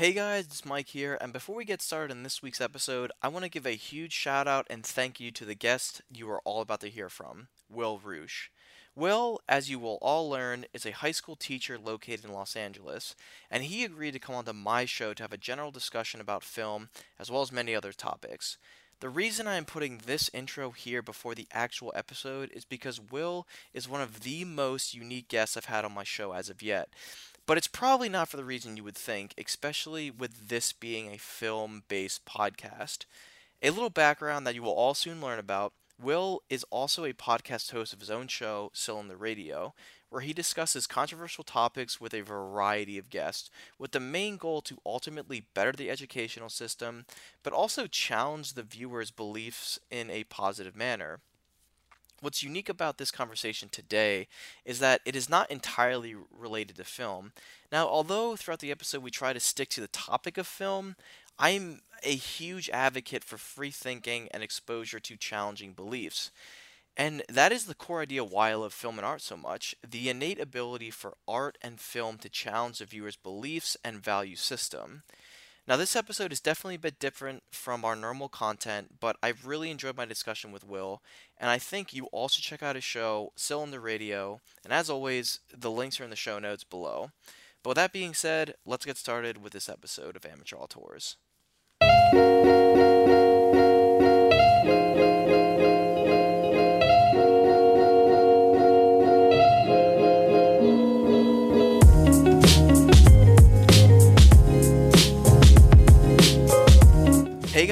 Hey guys, it's Mike here, and before we get started in this week's episode, I want to give a huge shout out and thank you to the guest you are all about to hear from, Will Reusch. Will, as you will all learn, is a high school teacher located in Los Angeles, and he agreed to come onto my show to have a general discussion about film, as well as many other topics. The reason I am putting this intro here before the actual episode is because Will is one of the most unique guests I've had on my show as of yet. But it's probably not for the reason you would think, especially with this being a film based podcast. A little background that you will all soon learn about Will is also a podcast host of his own show, Cylinder Radio, where he discusses controversial topics with a variety of guests, with the main goal to ultimately better the educational system, but also challenge the viewer's beliefs in a positive manner. What's unique about this conversation today is that it is not entirely related to film. Now, although throughout the episode we try to stick to the topic of film, I'm a huge advocate for free thinking and exposure to challenging beliefs. And that is the core idea why I love film and art so much the innate ability for art and film to challenge the viewer's beliefs and value system. Now, this episode is definitely a bit different from our normal content, but I've really enjoyed my discussion with Will, and I think you all should check out his show, Cylinder Radio, and as always, the links are in the show notes below. But with that being said, let's get started with this episode of Amateur Auteurs. Hey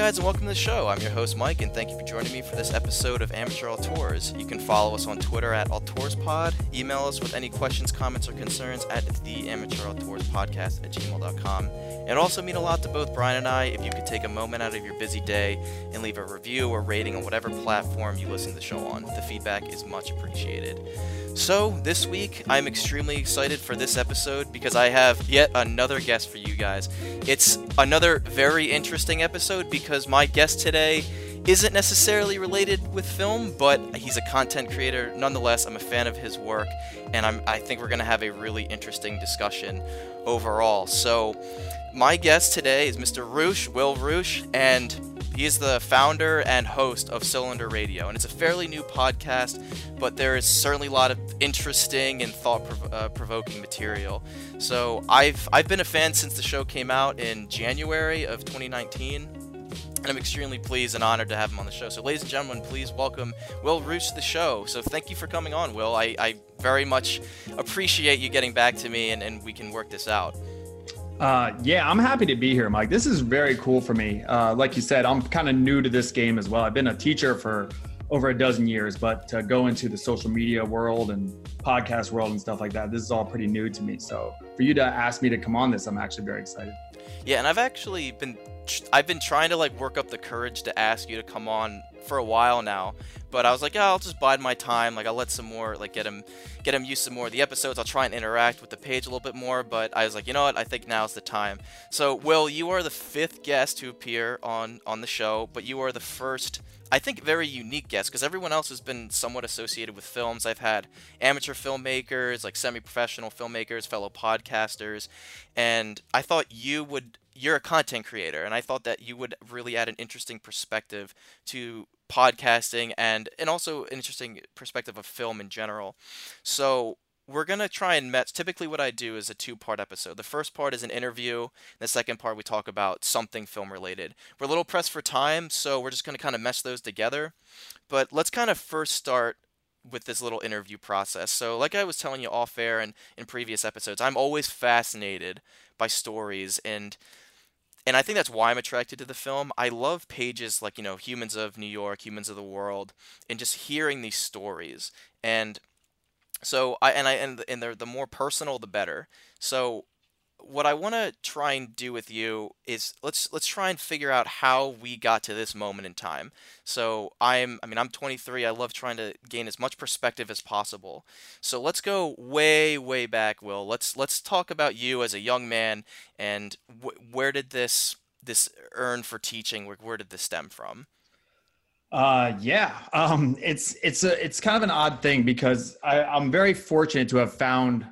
guys, and welcome to the show. I'm your host Mike, and thank you for joining me for this episode of Amateur Auteurs. You can follow us on Twitter at AuteursPod, email us with any questions, comments, or concerns at the Amateur Auteurs Podcast at gmail.com. It would also mean a lot to both Brian and I if you could take a moment out of your busy day and leave a review or rating on whatever platform you listen to the show on. The feedback is much appreciated. So, this week, I'm extremely excited for this episode because I have yet another guest for you guys. It's another very interesting episode because my guest today isn't necessarily related with film, but he's a content creator. Nonetheless, I'm a fan of his work, and I'm, I think we're going to have a really interesting discussion overall. So, my guest today is Mr. Reusch, Will Reusch, and he is the founder and host of Cylinder Radio, and it's a fairly new podcast, but there is certainly a lot of interesting and thought-provoking uh, material. So I've I've been a fan since the show came out in January of 2019, and I'm extremely pleased and honored to have him on the show. So, ladies and gentlemen, please welcome Will Reusch to the show. So, thank you for coming on, Will. I, I very much appreciate you getting back to me, and, and we can work this out. Uh, yeah, I'm happy to be here, Mike. This is very cool for me. Uh, like you said, I'm kind of new to this game as well. I've been a teacher for over a dozen years, but to go into the social media world and podcast world and stuff like that, this is all pretty new to me. So for you to ask me to come on this, I'm actually very excited. Yeah, and I've actually been I've been trying to like work up the courage to ask you to come on for a while now, but I was like, yeah, I'll just bide my time. Like I'll let some more like get him get him used to more of the episodes. I'll try and interact with the page a little bit more. But I was like, you know what? I think now's the time. So Will, you are the fifth guest to appear on on the show, but you are the first. I think very unique guest because everyone else has been somewhat associated with films. I've had amateur filmmakers, like semi-professional filmmakers, fellow podcasters, and I thought you would you're a content creator and i thought that you would really add an interesting perspective to podcasting and and also an interesting perspective of film in general. So we're going to try and match typically what i do is a two part episode. The first part is an interview the second part we talk about something film related. We're a little pressed for time so we're just going to kind of mesh those together. But let's kind of first start with this little interview process. So, like I was telling you off air and in previous episodes, I'm always fascinated by stories and and I think that's why I'm attracted to the film. I love pages like you know Humans of New York, Humans of the World, and just hearing these stories. And so I and I and and they're the more personal the better. So what I want to try and do with you is let's let's try and figure out how we got to this moment in time. So I'm I mean I'm 23. I love trying to gain as much perspective as possible. So let's go way way back, Will. Let's let's talk about you as a young man and wh- where did this this earn for teaching where, where did this stem from? Uh, yeah. Um, it's it's a it's kind of an odd thing because I, I'm very fortunate to have found,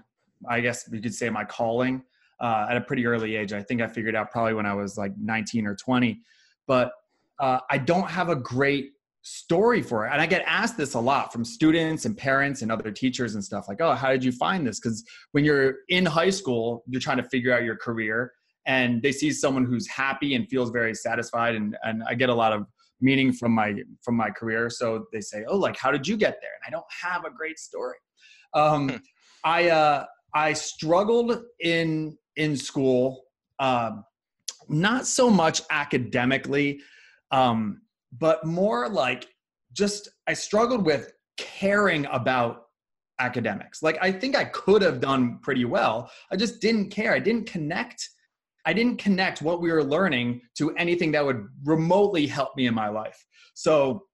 I guess we could say, my calling uh, at a pretty early age. I think I figured out probably when I was like 19 or 20, but uh, I don't have a great story for it. And I get asked this a lot from students and parents and other teachers and stuff like, oh, how did you find this? Because when you're in high school, you're trying to figure out your career and they see someone who's happy and feels very satisfied. And, and I get a lot of meaning from my from my career. So they say, oh, like, how did you get there? And I don't have a great story. Um, hmm. I uh, I struggled in in school, uh, not so much academically, um, but more like just I struggled with caring about academics. Like I think I could have done pretty well. I just didn't care. I didn't connect. I didn't connect what we were learning to anything that would remotely help me in my life. So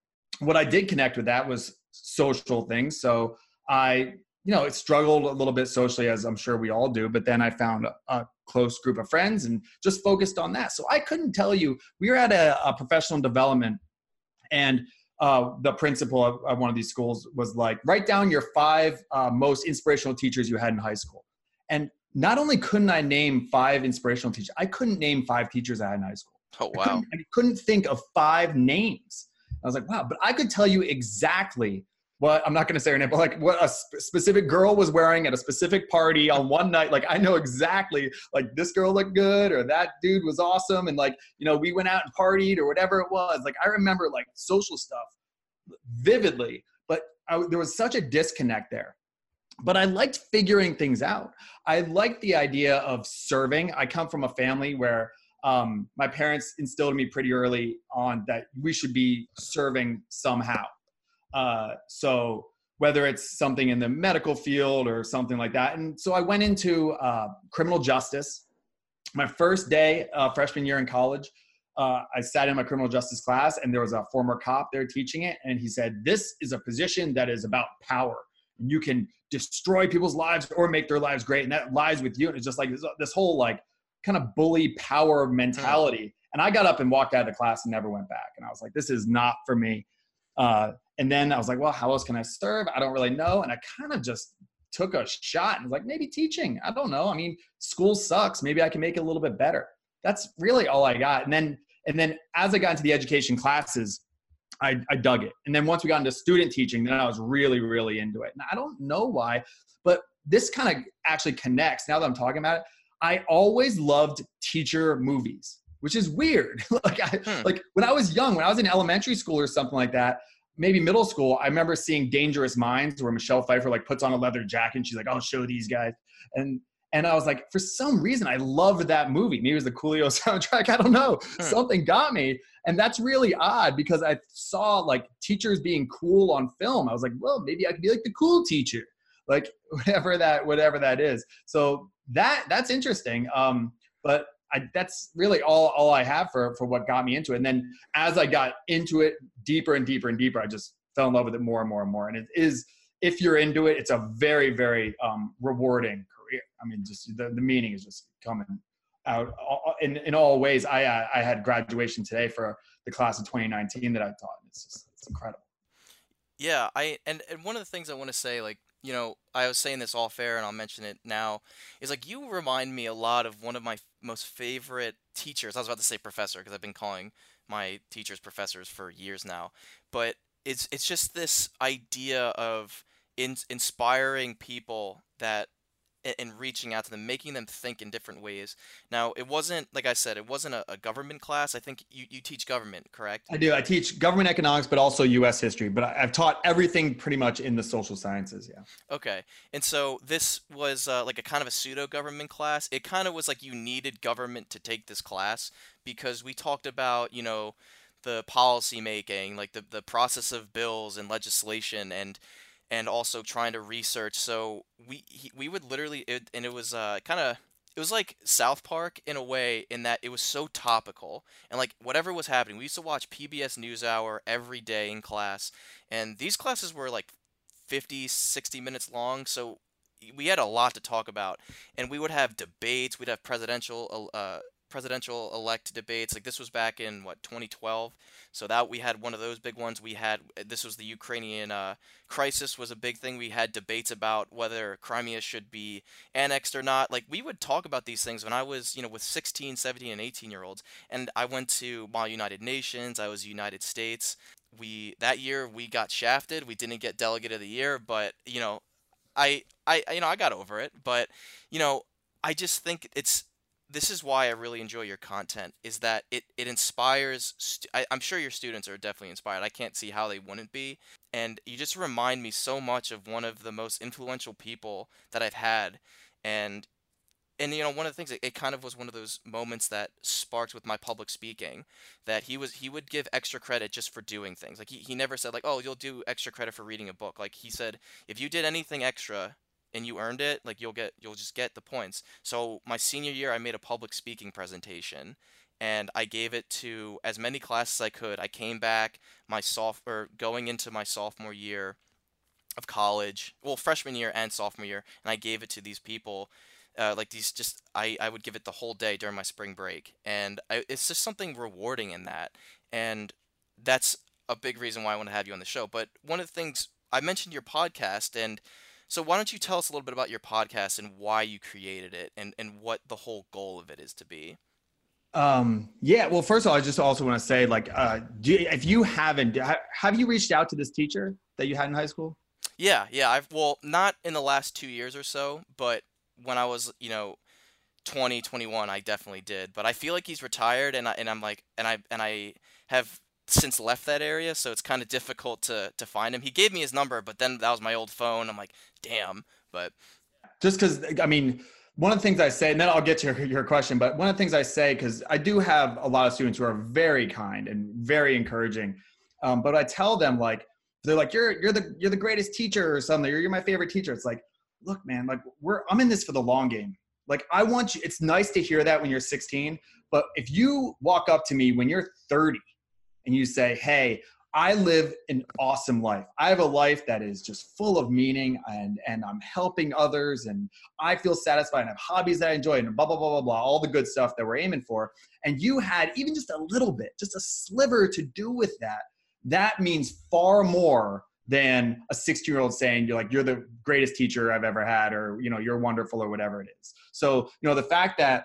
what I did connect with that was social things. So I you know, it struggled a little bit socially, as I'm sure we all do. But then I found a, a close group of friends and just focused on that. So I couldn't tell you. We were at a, a professional development, and uh, the principal of, of, one of these schools was like, write down your five uh, most inspirational teachers you had in high school. And not only couldn't I name five inspirational teachers, I couldn't name five teachers I had in high school. Oh wow! I couldn't, I couldn't think of five names. I was like, wow, but I could tell you exactly what I'm not going to say her name, but like what a sp- specific girl was wearing at a specific party on one night. Like I know exactly, like this girl looked good or that dude was awesome, and like you know we went out and partied or whatever it was. Like I remember like social stuff vividly, but I, there was such a disconnect there. But I liked figuring things out. I liked the idea of serving. I come from a family where um, my parents instilled in me pretty early on that we should be serving somehow uh, so whether it's something in the medical field or something like that. And so I went into uh, criminal justice. My first day, uh, freshman year in college, uh, I sat in my criminal justice class, and there was a former cop there teaching it, and he said, "This is a position that is about power. And you can destroy people's lives or make their lives great, and that lies with you." And it's just like this, this whole like kind of bully power mentality. And I got up and walked out of the class and never went back. And I was like, "This is not for me." Uh, and then I was like, well, how else can I serve? I don't really know. And I kind of just took a shot and was like, maybe teaching. I don't know. I mean, school sucks. Maybe I can make it a little bit better. That's really all I got. And then, and then as I got into the education classes, I, I dug it. And then once we got into student teaching, then I was really, really into it. And I don't know why, but this kind of actually connects. Now that I'm talking about it, I always loved teacher movies, which is weird. like, I, hmm. like when I was young, when I was in elementary school or something like that, maybe middle school, I remember seeing Dangerous Minds where Michelle Pfeiffer like puts on a leather jacket and she's like, I'll show these guys. And and I was like, for some reason, I loved that movie. Maybe it was the Coolio soundtrack. I don't know. Hmm. Something got me. And that's really odd because I saw like teachers being cool on film. I was like, well, maybe I could be like the cool teacher, like whatever that, whatever that is. So that that's interesting. Um, but I, that's really all, all I have for, for what got me into it. And then as I got into it deeper and deeper and deeper, I just fell in love with it more and more and more. And it is, if you're into it, it's a very, very um, rewarding career. I mean, just the, the meaning is just coming out in, in all ways. I, uh, I had graduation today for the class of 2019 that I taught. It's just, it's incredible. Yeah. I, and, and one of the things I want to say, like, you know, I was saying this all fair, and I'll mention it now. Is like you remind me a lot of one of my most favorite teachers. I was about to say professor because I've been calling my teachers professors for years now, but it's it's just this idea of in, inspiring people that and reaching out to them, making them think in different ways. Now, it wasn't like I said, it wasn't a, a, government class. I think you, you teach government, correct? I do. I teach government economics, but also U.S. history. But I, have taught everything pretty much in the social sciences. Yeah. Okay, and so this was uh, like a kind of a pseudo government class. It kind of was like you needed government to take this class because we talked about you know the policy making, like the the process of bills and legislation and and also trying to research. So we he, we would literally it, and it was uh, kind of it was like South Park in a way in that it was so topical and like whatever was happening. We used to watch PBS NewsHour every day in class, and these classes were like 50, 60 minutes long. So we had a lot to talk about, and we would have debates. We'd have presidential uh, presidential elect debates. Like this was back in what 2012. So that we had one of those big ones. We had this was the Ukrainian uh, crisis was a big thing. We had debates about whether Crimea should be annexed or not. Like we would talk about these things when I was, you know, with 16, 17, and 18 year olds. And I went to my United Nations. I was United States. We that year we got shafted. We didn't get delegate of the year, but you know, I I you know I got over it. But you know, I just think it's this is why I really enjoy your content is that it, it inspires I, am sure your students are definitely inspired. I can't see how they wouldn't be. And you just remind me so much of one of the most influential people that I've had. And and you know one of the things it, it kind of was one of those moments that sparked with my public speaking that he was he would give extra credit just for doing things. Like he, he never said like oh you'll do extra credit for reading a book. Like he said if you did anything extra and you earned it, like you'll get you'll just get the points. So my senior year I made a public speaking presentation and I gave it to as many classes as I could. I came back my soph or going into my sophomore year of college, well freshman year and sophomore year, and I gave it to these people uh, like these just I, I would give it the whole day during my spring break and I, it's just something rewarding in that and that's a big reason why i want to have you on the show but one of the things i mentioned your podcast and so why don't you tell us a little bit about your podcast and why you created it and, and what the whole goal of it is to be? Um, yeah, well, first of all, I just also want to say, like, uh, you, if you haven't, have you reached out to this teacher that you had in high school? Yeah, yeah. I've, well, not in the last two years or so, but when I was, you know, 20, 21, I definitely did. But I feel like he's retired and I, and I'm like, and I, and I have since left that area, so it's kind of difficult to to find him. He gave me his number, but then that was my old phone. I'm like, damn. But just because I mean, one of the things I say, and then I'll get to your, your question, but one of the things I say because I do have a lot of students who are very kind and very encouraging, um, but I tell them like they're like you're you're the you're the greatest teacher or something. You're, you're my favorite teacher. It's like, look, man, like we're I'm in this for the long game. Like I want you. It's nice to hear that when you're 16, but if you walk up to me when you're 30 and you say, hey, I live an awesome life. I have a life that is just full of meaning and, and I'm helping others and I feel satisfied and have hobbies that I enjoy and blah, blah, blah, blah, blah, all the good stuff that we're aiming for. And you had even just a little bit, just a sliver to do with that. That means far more than a 60 year old saying you're like, you're the greatest teacher I've ever had or, you know, you're wonderful or whatever it is. So, you know, the fact that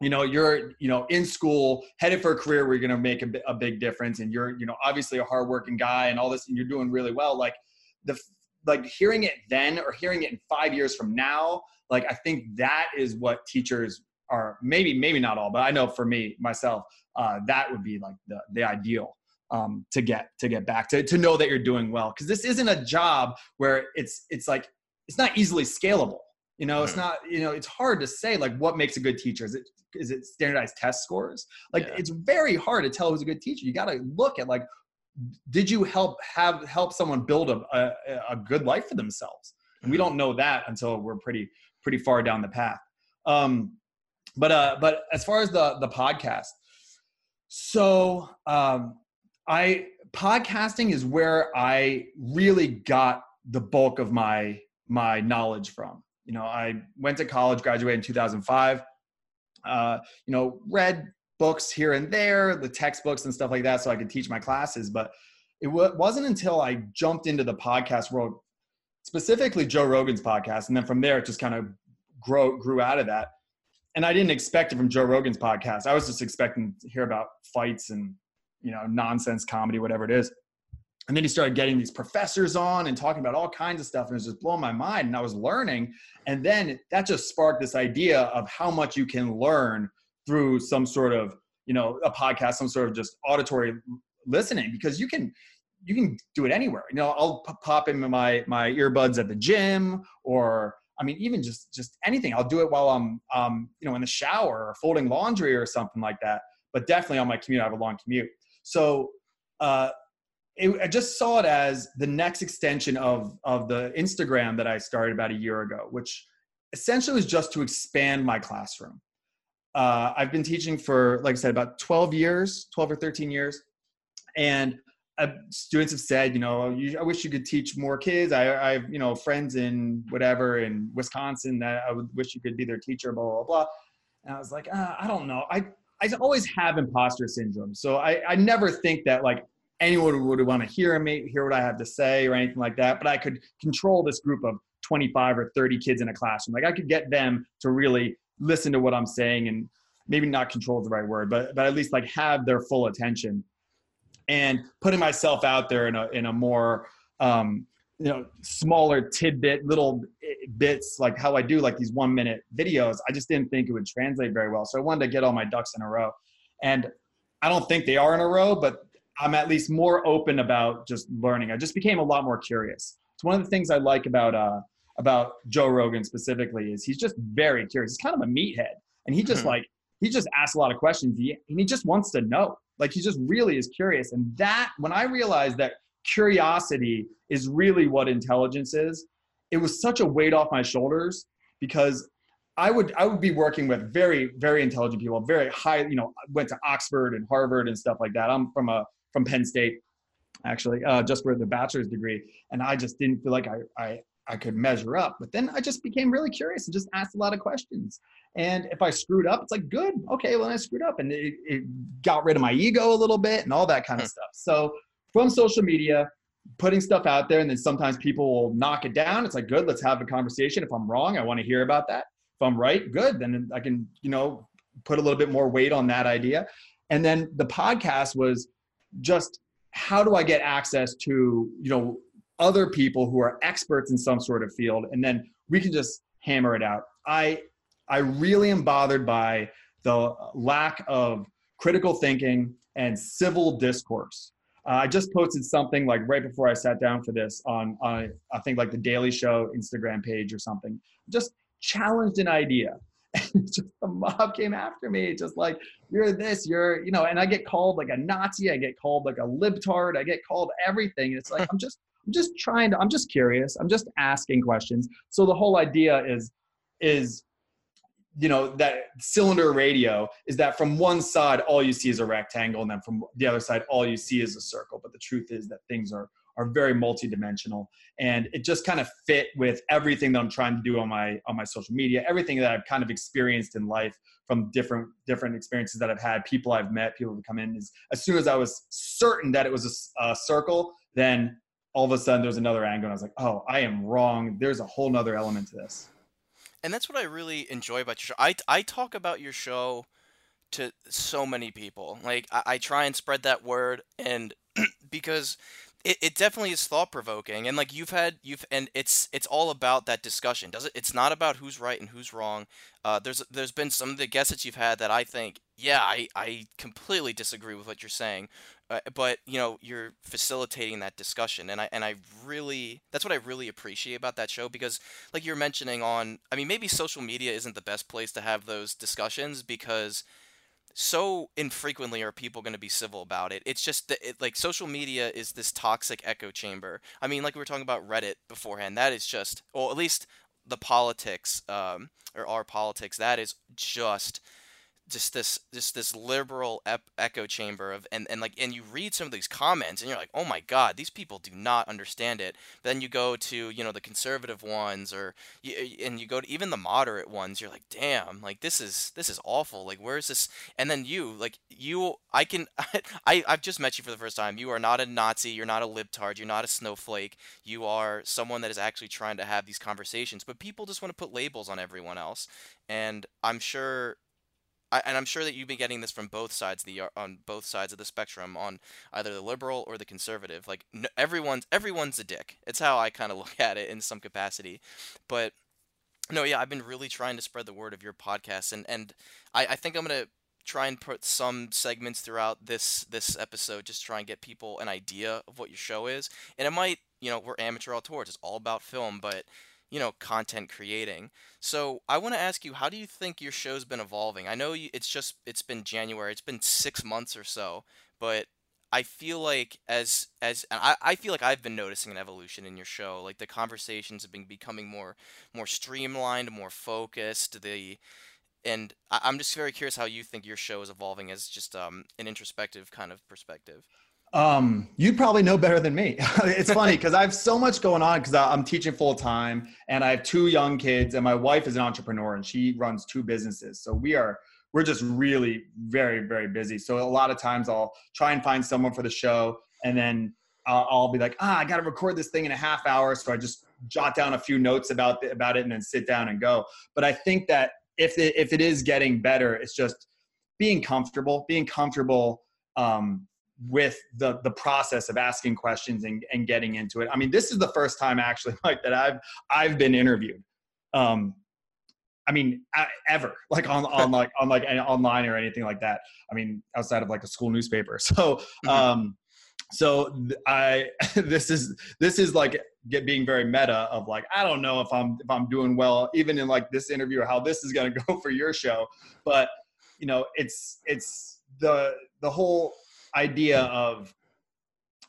you know you're you know in school headed for a career where you're going to make a, a big difference and you're you know obviously a hardworking guy and all this and you're doing really well. Like the like hearing it then or hearing it in five years from now like i think that is what teachers are maybe maybe not all but i know for me myself uh, that would be like the the ideal um, to get to get back to to know that you're doing well. Because this isn't a job where it's it's like it's not easily scalable you know, it's mm-hmm. not, you know, it's hard to say like what makes a good teacher. Is it is it standardized test scores? Like yeah. it's very hard to tell who's a good teacher. You got to look at like did you help have help someone build a, a, a good life for themselves? And we mm-hmm. don't know that until we're pretty pretty far down the path. Um, but uh, but as far as the the podcast, so um, I podcasting is where I really got the bulk of my my knowledge from you know, I went to college, graduated in 2005. Uh, you know, read books here and there, the textbooks and stuff like that, so I could teach my classes. But it w- wasn't until I jumped into the podcast world, specifically Joe Rogan's podcast, and then from there it just kind of grow grew out of that. And I didn't expect it from Joe Rogan's podcast. I was just expecting to hear about fights and you know nonsense comedy, whatever it is. And then he started getting these professors on and talking about all kinds of stuff, and it was just blowing my mind. And I was learning, and then that just sparked this idea of how much you can learn through some sort of, you know, a podcast, some sort of just auditory listening, because you can you can do it anywhere. You know, I'll pop in my my earbuds at the gym, or I mean, even just just anything. I'll do it while I'm um, you know in the shower or folding laundry or something like that. But definitely on my commute, I have a long commute. So uh, it, I just saw it as the next extension of of the Instagram that I started about a year ago, which essentially was just to expand my classroom. Uh, I've been teaching for, like I said, about 12 years, 12 or 13 years, and uh, students have said, you know, I wish you could teach more kids. I, I have, you know, friends in whatever in Wisconsin that I would wish you could be their teacher, blah blah blah. And I was like, uh, I don't know. I, I always have imposter syndrome. So I, I never think that like anyone would want to hear me, hear what I have to say or anything like that. But I could control this group of 25 or 30 kids in a classroom. Like I could get them to really listen to what I'm saying and maybe not control is the right word, but, but at least like have their full attention and putting myself out there in a, in a more, um, you know, smaller tidbit, little bits, like how I do like these one minute videos. I just didn't think it would translate very well. So I wanted to get all my ducks in a row. And I don't think they are in a row, but I'm at least more open about just learning. I just became a lot more curious. It's one of the things I like about uh, about Joe Rogan specifically is he's just very curious. He's kind of a meathead, and he just hmm. like he just asks a lot of questions. He, and he just wants to know. Like he just really is curious. And that when I realized that curiosity is really what intelligence is, it was such a weight off my shoulders because I would I would be working with very very intelligent people, very high. You know, went to Oxford and Harvard and stuff like that. I'm from a from Penn State, actually, uh, just for the bachelor's degree, and I just didn't feel like I I I could measure up. But then I just became really curious and just asked a lot of questions. And if I screwed up, it's like, good, okay, well, I screwed up. And it, it got rid of my ego a little bit and all that kind of hmm. stuff. So from social media, putting stuff out there, and then sometimes people will knock it down. It's like, good, let's have a conversation. If I'm wrong, I want to hear about that. If I'm right, good, then I can, you know, put a little bit more weight on that idea. And then the podcast was just how do I get access to, you know, other people who are experts in some sort of field, and then we can just hammer it out. I I really am bothered by the lack of critical thinking and civil discourse. Uh, I just posted something like right before I sat down for this on, on I think like the Daily Show Instagram page or something. Just challenged an idea. And just the mob came after me, just like you're this, you're you know, and I get called like a Nazi, I get called like a libtard, I get called everything. It's like I'm just I'm just trying to, I'm just curious. I'm just asking questions. So the whole idea is, is, you know, that cylinder radio is that from one side, all you see is a rectangle. And then from the other side, all you see is a circle. But the truth is that things are, are very multidimensional. And it just kind of fit with everything that I'm trying to do on my on my social media everything that I've kind of experienced in life from different different experiences that I've had people I've met people who come in is as soon as I was certain that it was a, a circle then all of a sudden there's another angle and i was like oh i am wrong. There's a whole nother element to this. And that's what i really enjoy about your show. I, I talk about your show to so many people. Like i, I try and spread that word and because it, it definitely is thought provoking and like you've had you've and it's it's all about that discussion does it it's not about who's right and who's wrong. Uh, there's there's been some of the guests that you've had that i think yeah i i completely disagree with what you're saying uh, but you know you're facilitating that discussion and i and i really that's what i really appreciate about that show because like you're mentioning on i mean maybe social media isn't the best place to have those discussions because so infrequently are people going to be civil about it. It's just that it, like social media is this toxic echo chamber. I mean, like we were talking about Reddit beforehand. That is just, well, at least the politics um, or our politics. That is just just this just this liberal ep- echo chamber of and, and like and you read some of these comments and you're like oh my god these people do not understand it. But then you go to you know the conservative ones or and you go to even the moderate ones you're like damn like this is this is awful. Like where's this? And then you like you i can i i've just met you for the first time. You are not a nazi you're not a libtard you're not a snowflake. You are someone that is actually trying to have these conversations but people just want to put labels on everyone else. And i'm sure I, and I'm sure that you've been getting this from both sides the uh, on both sides of the spectrum, on either the liberal or the conservative. Like no, everyone's everyone's a dick. It's how I kind of look at it in some capacity. But no, yeah, I've been really trying to spread the word of your podcast, and and I, I think I'm gonna try and put some segments throughout this this episode, just try and get people an idea of what your show is, and it might, you know, we're amateur Auteurs It's all about film, but you know, content creating. So I want to ask you, how do you think your show's been evolving? I know you, it's just it's been January, it's been six months or so, but I feel like as as I, I feel like I've been noticing an evolution in your show. Like the conversations have been becoming more more streamlined, more focused. The and I, I'm just very curious how you think your show is evolving as just um, an introspective kind of perspective. Um, you'd probably know better than me. it's funny because I have so much going on because I'm teaching full time and I have two young kids, and my wife is an entrepreneur and she runs two businesses. So we are we're just really very very busy. So a lot of times I'll try and find someone for the show, and then I'll, I'll be like, ah, I got to record this thing in a half hour. So I just jot down a few notes about the, about it and then sit down and go. But I think that if it, if it is getting better, it's just being comfortable, being comfortable um, with the the process of asking questions and, and getting into it. I mean, this is the first time actually like that I've I've been interviewed. Um, I mean, ever like on on like on like online or anything like that. I mean, outside of like a school newspaper. So, mm-hmm. um, so I this is this is like get being very meta of like I don't know if I'm if I'm doing well even in like this interview or how this is going to go for your show, but you know, it's it's the the whole idea of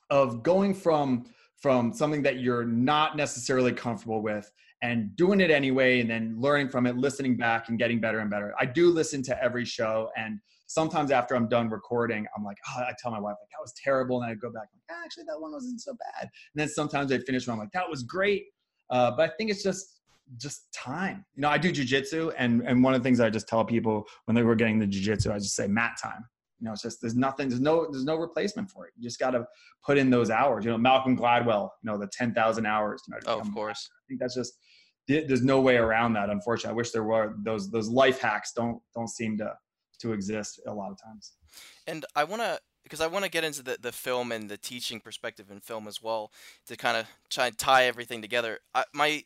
of going from from something that you're not necessarily comfortable with and doing it anyway and then learning from it listening back and getting better and better. I do listen to every show and sometimes after i'm done recording i'm like oh, i tell my wife like that was terrible and i go back like ah, actually that one wasn't so bad. And then sometimes i finish one i'm like that was great uh, but i think it's just just time. You know i do jujitsu and and one of the things i just tell people when they were getting the jujitsu i just say mat time you know, it's just there's nothing, there's no there's no replacement for it. You just got to put in those hours. You know, Malcolm Gladwell, you know, the ten thousand hours. You know, oh, of course. I think that's just there's no way around that. Unfortunately, I wish there were those those life hacks. Don't don't seem to to exist a lot of times. And I want to because I want to get into the, the film and the teaching perspective in film as well to kind of try and tie everything together. I, my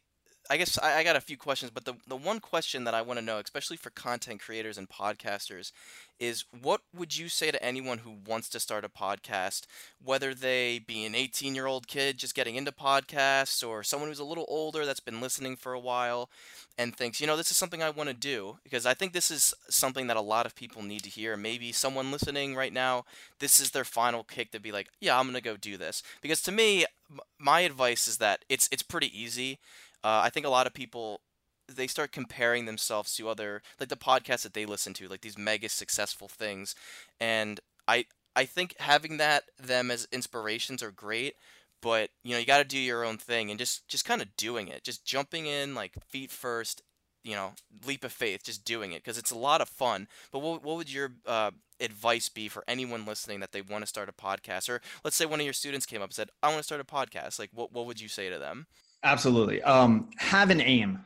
I guess I, I, got a few questions, but the, the one question that I want to know, especially for content creators and podcasters, is what would you say to anyone who wants to start a podcast, whether they be an 18 year old kid just getting into podcasts or someone who's a little older that's been listening for a while and thinks, you know, this is something I want to do? Because I think this is something that a lot of people need to hear. Maybe someone listening right now, this is their final kick to be like, yeah, I'm going to go do this. Because to me, my advice is that it's it's pretty easy uh, I think a lot of people they start comparing themselves to other like the podcasts that they listen to, like these mega successful things, and I I think having that them as inspirations are great, but you know you got to do your own thing and just just kind of doing it, just jumping in like feet first, you know, leap of faith, just doing it because it's a lot of fun. But what what would your uh, advice be for anyone listening that they want to start a podcast, or let's say one of your students came up and said, "I want to start a podcast," like what what would you say to them? Absolutely. Um, have an aim.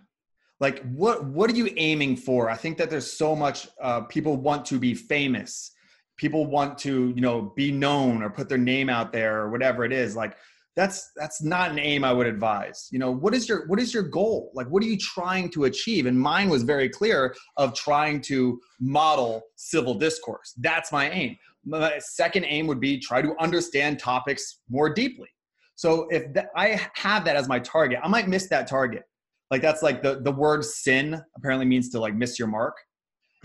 Like what what are you aiming for? I think that there's so much uh, people want to be famous. People want to, you know, be known or put their name out there or whatever it is. Like that's that's not an aim I would advise. You know, what is your what is your goal? Like what are you trying to achieve? And mine was very clear of trying to model civil discourse. That's my aim. My second aim would be try to understand topics more deeply so if th- I have that as my target, I might miss that target. Like that's like the the word sin apparently means to like miss your mark.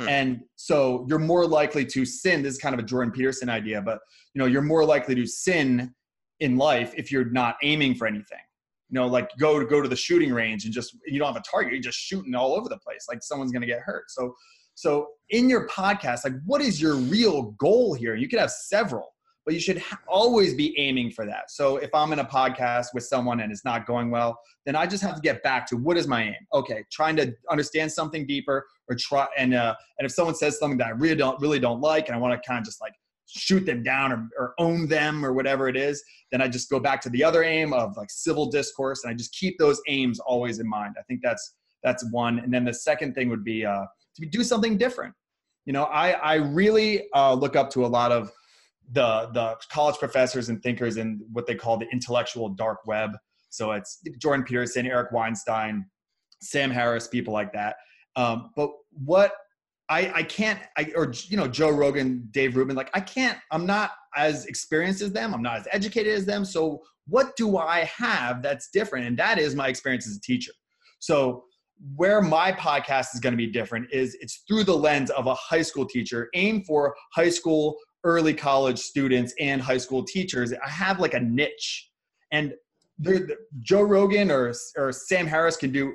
Hmm. And so you're more likely to sin. This is kind of a Jordan Peterson idea, but you know, you're more likely to sin in life if you're not aiming for anything. You know, like go to go to the shooting range and just you don't have a target, you're just shooting all over the place. Like someone's gonna get hurt. So so in your podcast, like what is your real goal here? You could have several but you should ha- always be aiming for that. So if I'm in a podcast with someone and it's not going well, then I just have to get back to what is my aim? Okay, trying to understand something deeper or try and uh, and if someone says something that I really don't really don't like and I want to kind of just like shoot them down or, or own them or whatever it is, then I just go back to the other aim of like civil discourse and I just keep those aims always in mind. I think that's that's one. And then the second thing would be uh, to do something different. You know, I I really uh, look up to a lot of the the college professors and thinkers in what they call the intellectual dark web. So it's Jordan Peterson, Eric Weinstein, Sam Harris, people like that. Um, but what I, I can't, I, or you know, Joe Rogan, Dave Rubin, like I can't. I'm not as experienced as them. I'm not as educated as them. So what do I have that's different? And that is my experience as a teacher. So where my podcast is going to be different is it's through the lens of a high school teacher, aim for high school early college students and high school teachers. I have like a niche, and Joe Rogan or or Sam Harris can do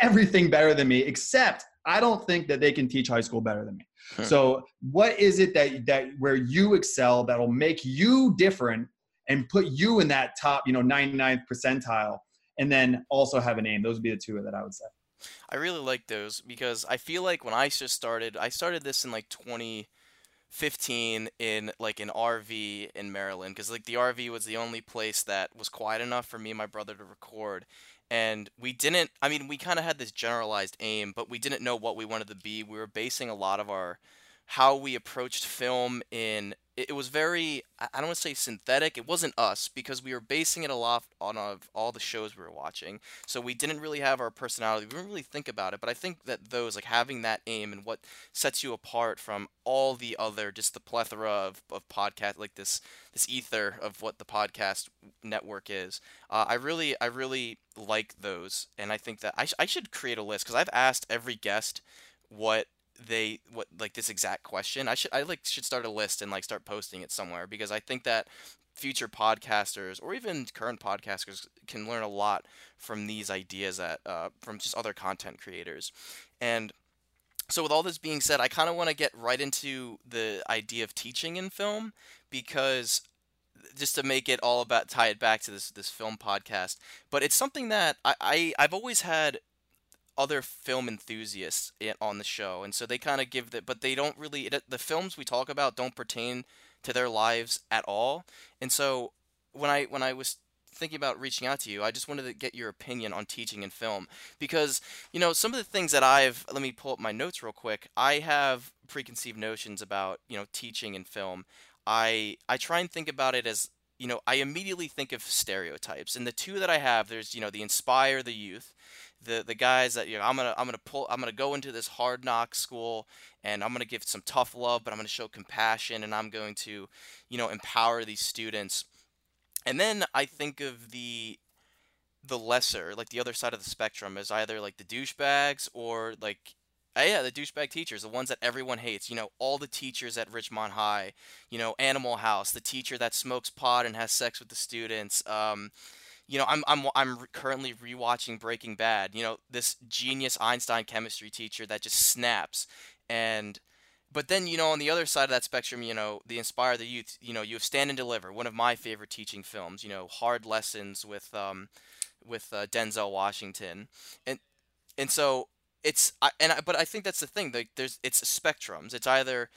everything better than me, except I don't think that they can teach high school better than me. Hmm. So what is it that that where you excel that'll make you different and put you in that top, you know, 99th percentile and then also have a name? Those would be the two that I would say. I really like those because I feel like when I just started, I started this in like 2015 in like an RV in Maryland because like the RV was the only place that was quiet enough for me and my brother to record. And we didn't, I mean, we kind of had this generalized aim, but we didn't know what we wanted to be. We were basing a lot of our, how we approached film in it, was very I don't want to say synthetic. It wasn't us because we were basing it a lot on of all the shows we were watching. So we didn't really have our personality. We didn't really think about it. But I think that those like having that aim and what sets you apart from all the other just the plethora of, of podcast like this this ether of what the podcast network is. Uh, I really I really like those, and I think that I, sh- I should create a list because I've asked every guest what they what like this exact question. I should I like should start a list and like start posting it somewhere because I think that future podcasters or even current podcasters can learn a lot from these ideas that uh, from just other content creators and so with all this being said i kind of want to get right into the idea of teaching in film because just to make it all about tie it back to this this film podcast but it's something that I, I i've always had other film enthusiasts on the show, and so they kind of give that, but they don't really. It, the films we talk about don't pertain to their lives at all, and so when I when I was thinking about reaching out to you, I just wanted to get your opinion on teaching in film because you know some of the things that I've. Let me pull up my notes real quick. I have preconceived notions about you know teaching in film. I I try and think about it as you know, I immediately think of stereotypes. And the two that I have, there's, you know, the inspire the youth, the the guys that you know, I'm gonna I'm gonna pull I'm gonna go into this hard knock school and I'm gonna give some tough love, but I'm gonna show compassion and I'm going to, you know, empower these students. And then I think of the the lesser, like the other side of the spectrum, as either like the douchebags or like uh, yeah, the douchebag teachers, the ones that everyone hates. You know, all the teachers at Ridgemont High. You know, Animal House, the teacher that smokes pot and has sex with the students. Um, you know, I'm I'm I'm currently rewatching Breaking Bad. You know, this genius Einstein chemistry teacher that just snaps, and but then you know on the other side of that spectrum, you know, the Inspire the Youth. You know, you have Stand and Deliver, one of my favorite teaching films. You know, hard lessons with um with uh, Denzel Washington, and and so it's I, and I, but I think that's the thing. Like there's it's spectrums. It's either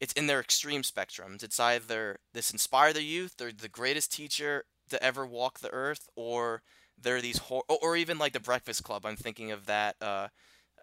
it's in their extreme spectrums. It's either this inspire the youth, they're the greatest teacher to ever walk the earth, or there are these hor- or even like the Breakfast Club. I'm thinking of that. Uh,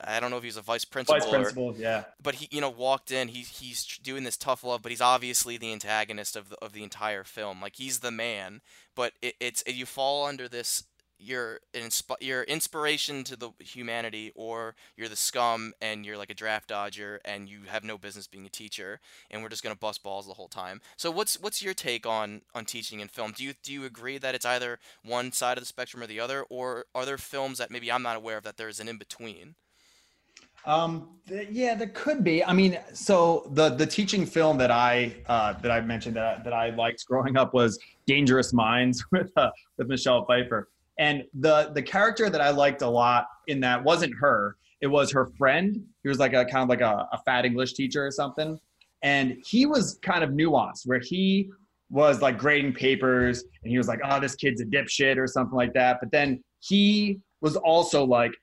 I don't know if he's a vice principal. Vice principal, or, yeah. But he, you know, walked in. He's he's doing this tough love, but he's obviously the antagonist of the of the entire film. Like he's the man, but it, it's it, you fall under this you're insp- you're inspiration to the humanity or you're the scum and you're like a draft dodger and you have no business being a teacher and we're just going to bust balls the whole time. So what's what's your take on on teaching in film? Do you do you agree that it's either one side of the spectrum or the other or are there films that maybe I'm not aware of that there's an in between? Um, th- yeah, there could be. I mean, so the the teaching film that I uh, that I mentioned that I, that I liked growing up was Dangerous Minds with uh, with Michelle Pfeiffer. And the the character that I liked a lot in that wasn't her. It was her friend. He was like a kind of like a, a fat English teacher or something. And he was kind of nuanced, where he was like grading papers and he was like, oh, this kid's a dipshit or something like that. But then he was also like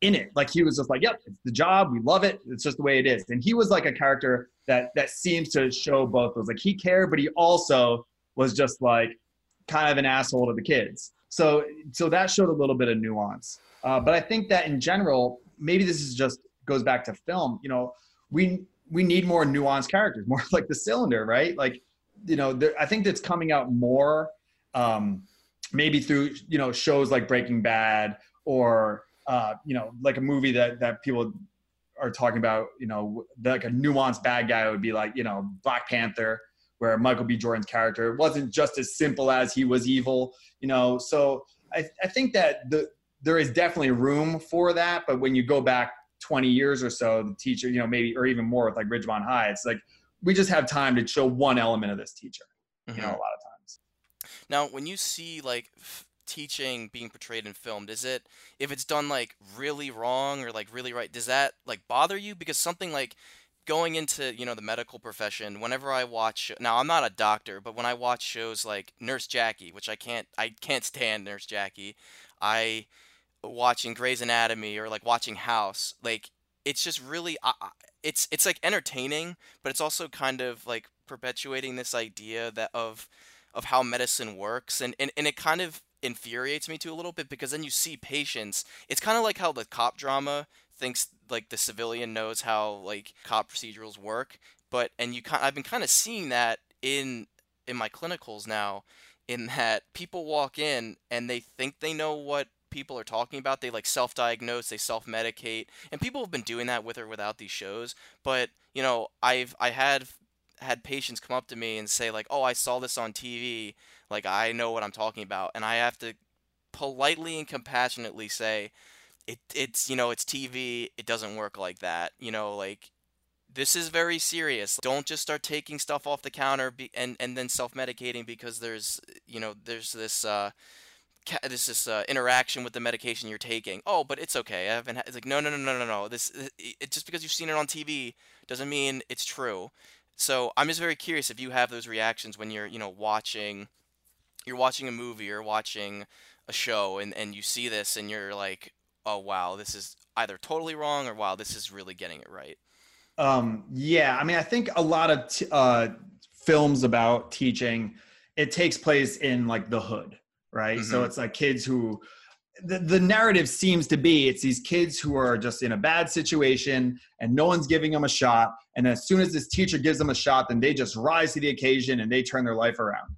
in it. Like he was just like, yep, it's the job. We love it. It's just the way it is. And he was like a character that that seems to show both those. Like he cared, but he also was just like kind of an asshole to the kids. So so that showed a little bit of nuance. Uh, but I think that in general, maybe this is just goes back to film. You know, we we need more nuanced characters, more like the cylinder, right? Like, you know, there, I think that's coming out more, um, maybe through you know shows like Breaking Bad or uh, you know like a movie that that people are talking about. You know, like a nuanced bad guy would be like you know Black Panther where Michael B. Jordan's character wasn't just as simple as he was evil, you know. So I, I think that the there is definitely room for that, but when you go back 20 years or so, the teacher, you know, maybe or even more with like Ridgemont High, it's like we just have time to show one element of this teacher, mm-hmm. you know, mm-hmm. a lot of times. Now, when you see like f- teaching being portrayed and filmed? Is it if it's done like really wrong or like really right? Does that like bother you? Because something like going into you know the medical profession whenever i watch now i'm not a doctor but when i watch shows like nurse jackie which i can't i can't stand nurse jackie i watching Grey's Anatomy or like watching House, like it's just really it's it's like entertaining, but it's also kind of like perpetuating this idea that of of how medicine works and, and, and it kind of infuriates me too a little bit because then you see patients it's kind of like how the cop drama thinks like the civilian knows how like cop procedurals work but and you kind I've been kind of seeing that in in my clinicals now in that people walk in and they think they know what people are talking about. They like self-diagnose, they self-medicate, and people have been doing that with or without these shows. But you know, I've I had had patients come up to me and say like, "Oh, I saw this on TV. Like I know what I'm talking about," and I have to politely and compassionately say, "It it's you know it's TV. It doesn't work like that. You know like." This is very serious. Don't just start taking stuff off the counter be- and and then self-medicating because there's you know there's this uh, this this uh, interaction with the medication you're taking. Oh, but it's okay. I haven't. Ha-. It's like no, no, no, no, no, no. This it, just because you've seen it on TV doesn't mean it's true. So I'm just very curious if you have those reactions when you're you know watching, you're watching a movie or watching a show and and you see this and you're like, oh wow, this is either totally wrong or wow, this is really getting it right. Um, yeah, I mean, I think a lot of t- uh, films about teaching it takes place in like the hood right? Mm-hmm. So it's like kids who the, the narrative seems to be it's these kids who are just in a bad situation and no one's giving them a shot. And as soon as this teacher gives them a shot, then they just rise to the occasion and they turn their life around.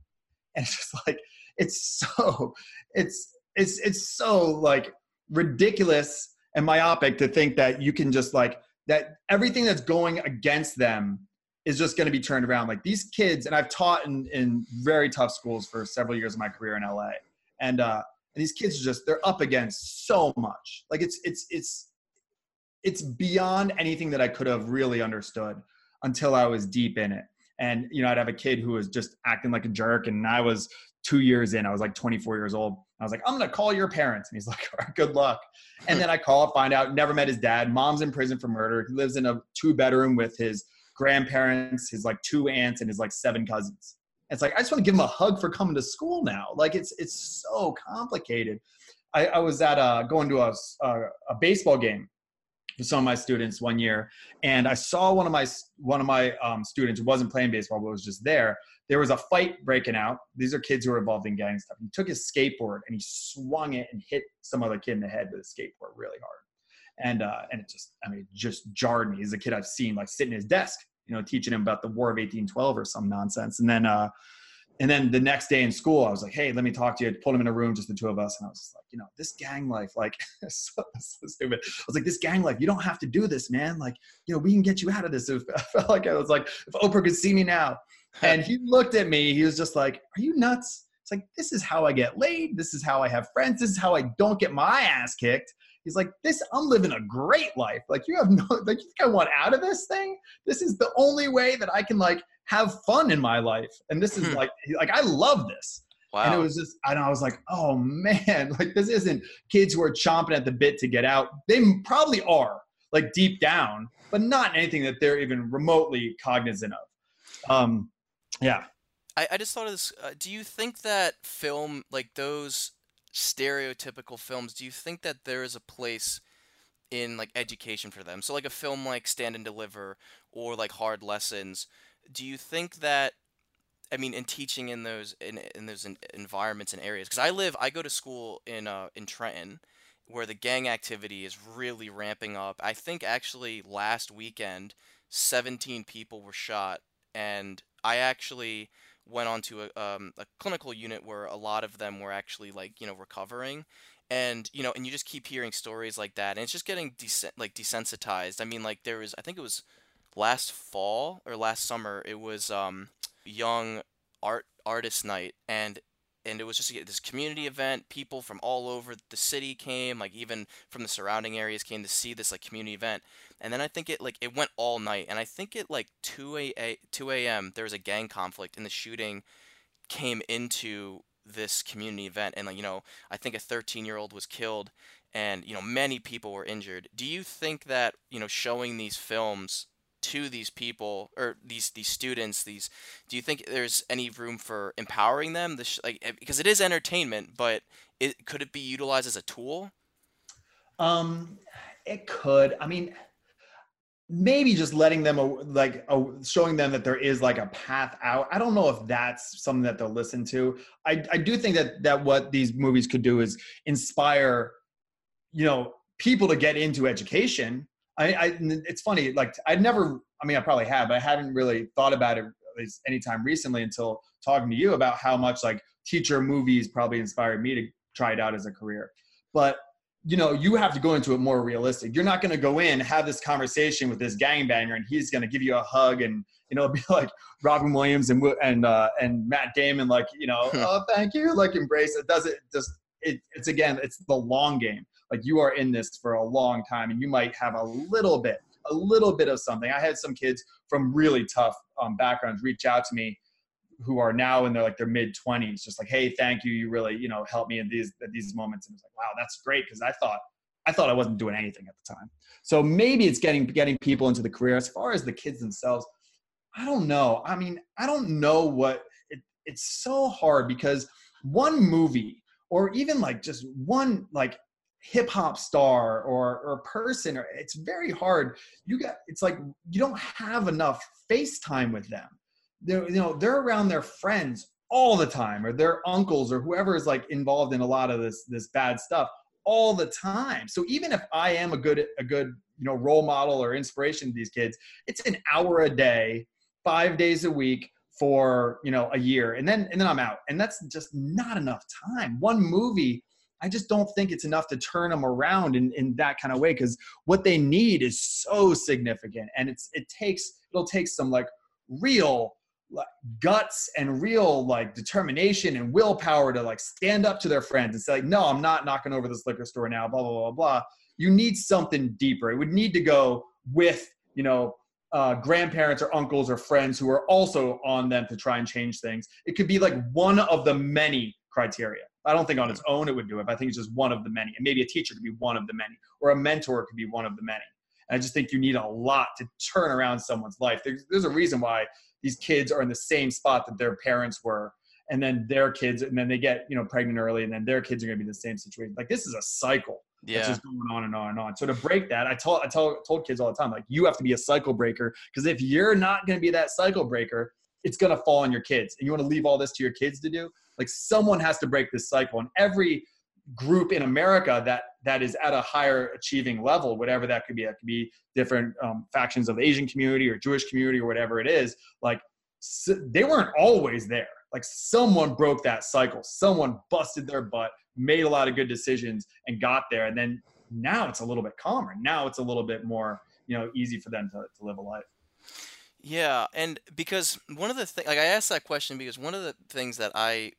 And it's just like it's so it's it's it's so like ridiculous and myopic to think that you can just like that everything that's going against them is just going to be turned around. Like these kids, and I've taught in, in very tough schools for several years of my career in LA. And, uh, these kids are just, they're up against so much. Like it's, it's, it's, it's beyond anything that I could have really understood until I was deep in it. And, you know, I'd have a kid who was just acting like a jerk. And I was two years in, I was like 24 years old. I was like, I'm to call your parents. And he's like, good luck. And then I call, find out, never met his dad. Mom's in prison for murder. He lives in a two bedroom with his grandparents, his like two aunts, and his like seven cousins. It's like I just want to give him a hug for coming to school now. Like it's it's so complicated. I, I was at a, going to a, a, a baseball game with some of my students one year, and I saw one of my one of my um, students who wasn't playing baseball but was just there. There was a fight breaking out. These are kids who are involved in gang stuff. He took his skateboard and he swung it and hit some other kid in the head with a skateboard really hard and uh, and it just I mean it just jarred me. He's a kid I've seen like sitting at his desk, you know, teaching him about the War of 1812 or some nonsense, and then uh, and then the next day in school, I was like, hey, let me talk to you. I pulled him in a room, just the two of us, and I was just like, you know, this gang life, like so, so, stupid. I was like, this gang life, you don't have to do this, man. Like, you know, we can get you out of this. I felt like I was like, if Oprah could see me now. And he looked at me, he was just like, Are you nuts? It's like, this is how I get laid. This is how I have friends. This is how I don't get my ass kicked. He's like, this, I'm living a great life. Like, you have no, like, you think I want out of this thing? This is the only way that I can, like, have fun in my life. And this is hmm. like, like, I love this. Wow. And it was just, and I was like, oh man, like, this isn't kids who are chomping at the bit to get out. They probably are, like, deep down, but not anything that they're even remotely cognizant of. Um, yeah. I, I just thought of this. Uh, do you think that film, like those stereotypical films, do you think that there is a place in like education for them? So like a film like Stand and Deliver or like Hard Lessons, do you think that I mean in teaching in those in in those environments and areas cuz I live I go to school in uh in Trenton where the gang activity is really ramping up. I think actually last weekend 17 people were shot and I actually went on to a, um, a clinical unit where a lot of them were actually like you know recovering and you know and you just keep hearing stories like that and it's just getting like desensitized i mean like there was i think it was last fall or last summer it was um young art artist night and and it was just this community event. People from all over the city came, like even from the surrounding areas came to see this like community event. And then I think it like it went all night, and I think it like two a 2 a.m. there was a gang conflict, and the shooting came into this community event and like you know i think a 13 year old was killed and you know many people were injured do you think that you know showing these films to these people or these these students these do you think there's any room for empowering them? This like eh, because it is entertainment but it could it be utilized as a tool? Um it could. I mean maybe just letting them like showing them that there is like a path out. I don't know if that's something that they'll listen to. I i do think that that what these movies could do is inspire you know people to get into education I, I it's funny like i'd never i mean i probably have but i hadn't really thought about it at least anytime recently until talking to you about how much like teacher movies probably inspired me to try it out as a career but you know, you have to go into it more realistic. You're not going to go in, have this conversation with this gangbanger, and he's going to give you a hug and you know be like Robin Williams and and uh, and Matt Damon, like you know, oh thank you, like embrace it. Does it just it, it's again, it's the long game. Like you are in this for a long time, and you might have a little bit, a little bit of something. I had some kids from really tough um, backgrounds reach out to me who are now in their like their mid 20s just like hey thank you you really you know helped me in these at these moments. And it's like wow that's great because i thought i thought i wasn't doing anything at the time. So maybe it's getting getting people into the career. As far as the kids themselves i don't know. I mean i don't know what it, it's so hard because one movie or even like just one like hip hop star or or person or it's very hard. You got it's like you don't have enough FaceTime with them. They're you know they're around their friends all the time or their uncles or whoever is like involved in a lot of this this bad stuff all the time. So even if i am a good a good you know role model or inspiration to these kids it's an hour a day five days a week for you know a year and then and then i'm out. And that's just not enough time. One movie i just don't think it's enough to turn them around in, in that kind of way because what they need is so significant and it's it takes it'll take some like real like, guts and real like determination and willpower to like stand up to their friends and say like, no i'm not knocking over this liquor store now blah blah blah blah. You need something deeper. It would need to go with you know uh, grandparents or uncles or friends who are also on them to try and change things. It could be like one of the many criteria i don't think on its own it would do it but i think it's just one of the many and maybe a teacher could be one of the many or a mentor could be one of the many and I just think you need a lot to turn around someone's life. There's, there's a reason why these kids are in the same spot that their parents were and then their kids and then they get you know pregnant early and then their kids are going to be in the same situation like this is a cycle yeah. It's just going on and on and on. So to break that, I told I tell told kids all the time, like you have to be a cycle breaker because if you're not going to be that cycle breaker, it's going to fall on your kids. And you want to leave all this to your kids to do. Like someone has to break this cycle, and every group in America that that is at a higher achieving level, whatever that could be. That could be different um, factions of the Asian community or Jewish community or whatever it is. Like so they weren't always there. Like someone broke that cycle. Someone busted their butt, made a lot of good decisions, and got there. And then now it's a little bit calmer. Now it's a little bit more, you know, easy for them to, to live a life. Yeah, and because one of the things, like I asked that question because one of the things that I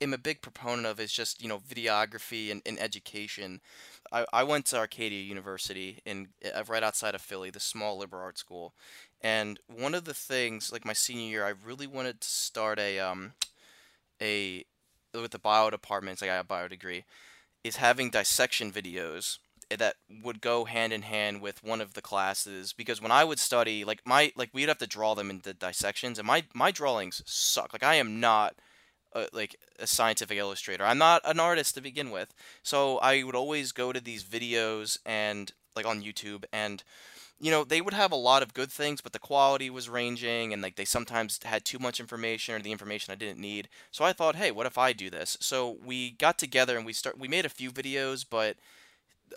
am a big proponent of is just you know videography and, and education. I, I went to Arcadia University in uh, right outside of Philly, the small liberal arts school, and one of the things like my senior year, I really wanted to start a um a with the bio departments. I got a bio degree, is having dissection videos that would go hand in hand with one of the classes because when I would study like my like we'd have to draw them into dissections and my my drawings suck like I am not a, like a scientific illustrator. I'm not an artist to begin with. So I would always go to these videos and like on YouTube and you know, they would have a lot of good things, but the quality was ranging and like they sometimes had too much information or the information I didn't need. So I thought, "Hey, what if I do this?" So we got together and we start we made a few videos, but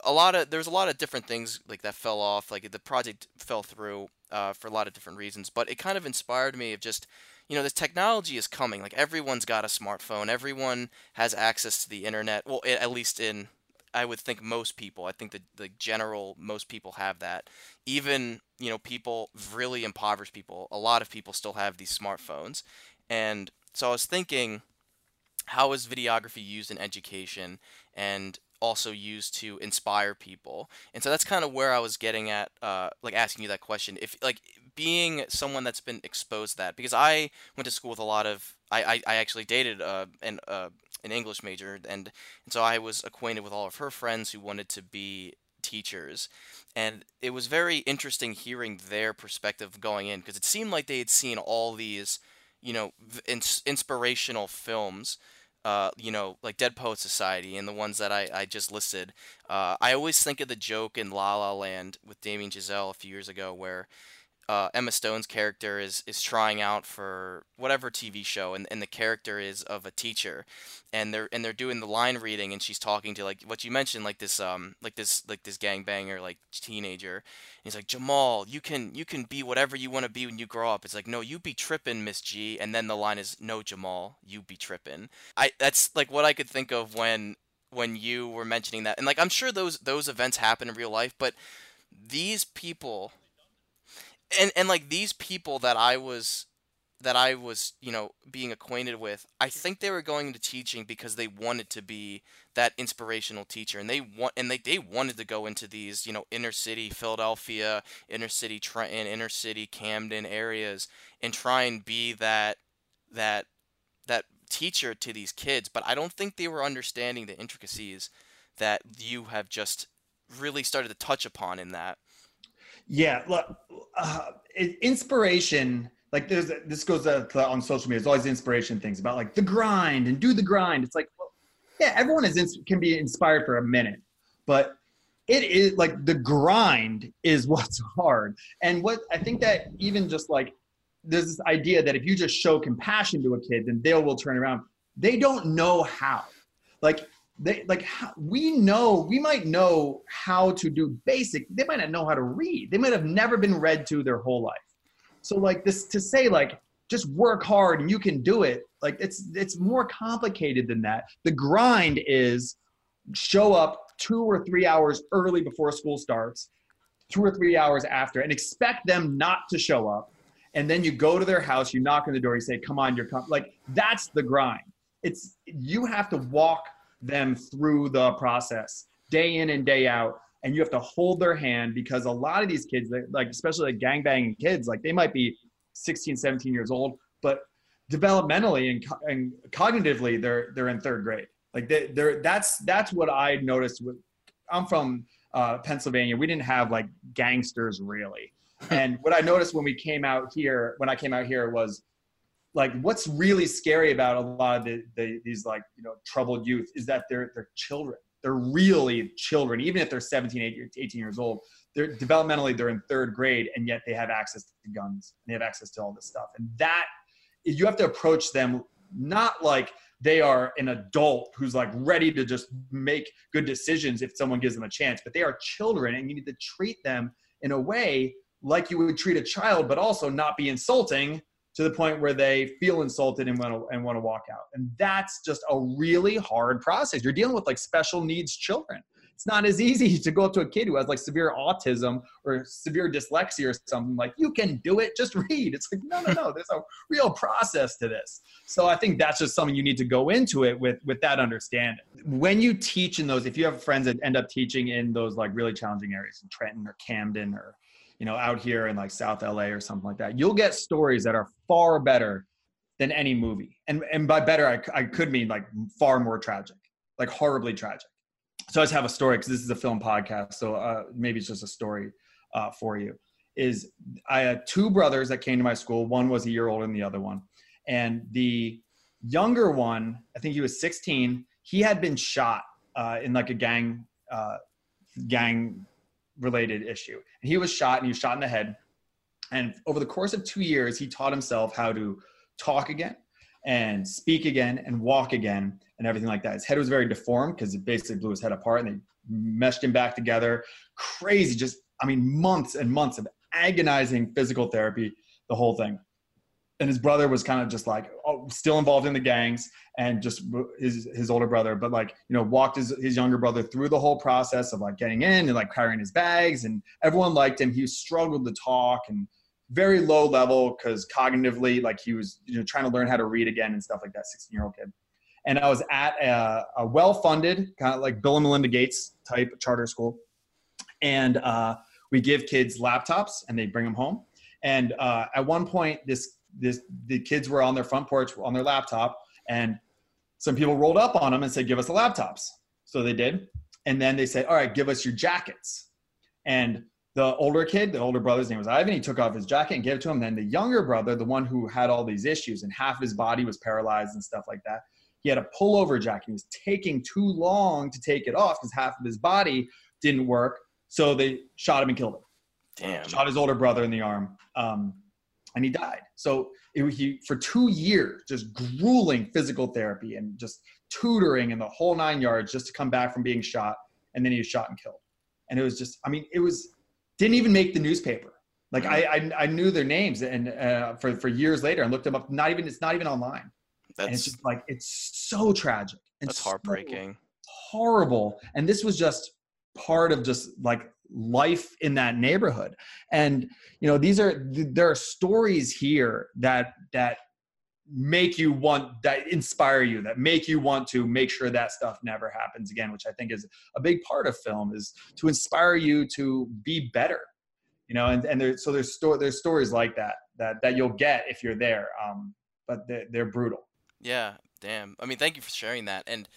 a lot of there's a lot of different things like that fell off. Like the project fell through uh, for a lot of different reasons, but it kind of inspired me of just you know, this technology is coming. Like everyone's got a smartphone. Everyone has access to the internet. Well, at least in I would think most people. I think the the general most people have that. Even you know people really impoverished people. A lot of people still have these smartphones, and so I was thinking, how is videography used in education? And also used to inspire people. And so that's kind of where I was getting at, uh, like asking you that question. If like being someone that's been exposed to that because I went to school with a lot of I I, I actually dated uh, an uh, an English major and and so I was acquainted with all of her friends who wanted to be teachers and it was very interesting hearing their perspective going in because it seemed like they had seen all these you know ins- inspirational films uh, you know, like Dead Poet Society and the ones that I, I just listed. Uh, I always think of the joke in La La Land with Damien Chazelle a few years ago where uh, Emma Stone's character is is trying out for whatever TV show, and, and the character is of a teacher, and they're and they're doing the line reading, and she's talking to like what you mentioned, like this um like this like this gangbanger like teenager, and he's like Jamal, you can you can be whatever you want to be when you grow up. It's like no, you be tripping, Miss G, and then the line is no, Jamal, you be tripping. I that's like what I could think of when when you were mentioning that, and like I'm sure those those events happen in real life, but these people and and like these people that I was that I was, you know, being acquainted with, I think they were going into teaching because they wanted to be that inspirational teacher and they want and they, they wanted to go into these, you know, inner city Philadelphia, inner city Trenton, inner city Camden areas and try and be that that that teacher to these kids, but I don't think they were understanding the intricacies that you have just really started to touch upon in that. Yeah, look, uh, inspiration. Like there's this goes uh, on social media. There's always inspiration things about like the grind and do the grind. It's like, well, yeah, everyone is can be inspired for a minute, but it is like the grind is what's hard. And what I think that even just like there's this idea that if you just show compassion to a kid, then they will turn around. They don't know how. Like they like we know we might know how to do basic they might not know how to read. They might have never been read to their whole life. So like this to say like just work hard and you can do it like it's it's more complicated than that. The grind is show up two or three hours early before school starts two or three hours after and expect them not to show up. And then you go to their house you knock on the door you say come on you're com-. like that's the grind. It's you have to walk them through the process day in and day out. And you have to hold their hand because a lot of these kids like especially like gangbanging kids like they might be 16 17 years old but developmentally and, and cognitively they're they're in third grade. Like they, they're that's that's what i noticed with i'm from uh, pennsylvania. We didn't have like gangsters really. And what i noticed when we came out here when i came out here was like what's really scary about a lot of the, the, these like you know troubled youth is that they're they're children. They're really children. Even if they're 17 18 years old they're developmentally they're in third grade and yet they have access to guns and they have access to all this stuff. And that you have to approach them not like they are an adult who's like ready to just make good decisions if someone gives them a chance but they are children and you need to treat them in a way like you would treat a child but also not be insulting to the point where they feel insulted and want to and want to walk out. And that's just a really hard process. You're dealing with like special needs children. It's not as easy to go up to a kid who has like severe autism or severe dyslexia or something like you can do it, just read. It's like no, no, no. There's a real process to this. So I think that's just something you need to go into it with with that understanding. When you teach in those, if you have friends that end up teaching in those like really challenging areas in Trenton or Camden or you know, out here in like South LA or something like that, you'll get stories that are far better than any movie. And and by better, I, I could mean like far more tragic, like horribly tragic. So I just have a story because this is a film podcast. So uh, maybe it's just a story uh, for you. Is I had two brothers that came to my school. One was a year older than the other one, and the younger one, I think he was 16. He had been shot uh, in like a gang uh, gang related issue. And he was shot and he was shot in the head. And over the course of two years, he taught himself how to talk again and speak again and walk again and everything like that. His head was very deformed because it basically blew his head apart and they meshed him back together. Crazy, just, I mean, months and months of agonizing physical therapy, the whole thing and his brother was kind of just like oh, still involved in the gangs and just his his older brother but like you know walked his, his younger brother through the whole process of like getting in and like carrying his bags and everyone liked him. He struggled to talk and very low level because cognitively like he was you know trying to learn how to read again and stuff like that 16 year old kid. And i was at a, a well-funded kind of like bill and melinda gates type charter school. And uh, we give kids laptops and they bring them home. And uh, at one point, this this the kids were on their front porch on their laptop, and some people rolled up on them and said, "Give us the laptops." So they did, and then they said, "All right, give us your jackets." And the older kid, the older brother's name was Ivan. He took off his jacket and gave it to him. Then the younger brother, the one who had all these issues and half his body was paralyzed and stuff like that, he had a pullover jacket. He was taking too long to take it off because half of his body didn't work. So they shot him and killed him. Damn. Shot his older brother in the arm, um, and he died. So it, he for two years just grueling physical therapy and just tutoring and the whole nine yards just to come back from being shot, and then he was shot and killed. And it was just, I mean, it was didn't even make the newspaper. Like I, I, I knew their names and uh, for for years later and looked them up. Not even it's not even online. That's and it's just like it's so tragic. And that's so heartbreaking. horrible. And this was just part of just like life in that neighborhood. And you know, these are there are stories here that that make you want that inspire you that make you want to make sure that stuff never happens again which i think is a big part of film is to inspire you to be better you know and, and there, so there's sto- there's stories like that that that you'll get if you're there um but they're, they're brutal Yeah, damn. I mean, thank you for sharing that. And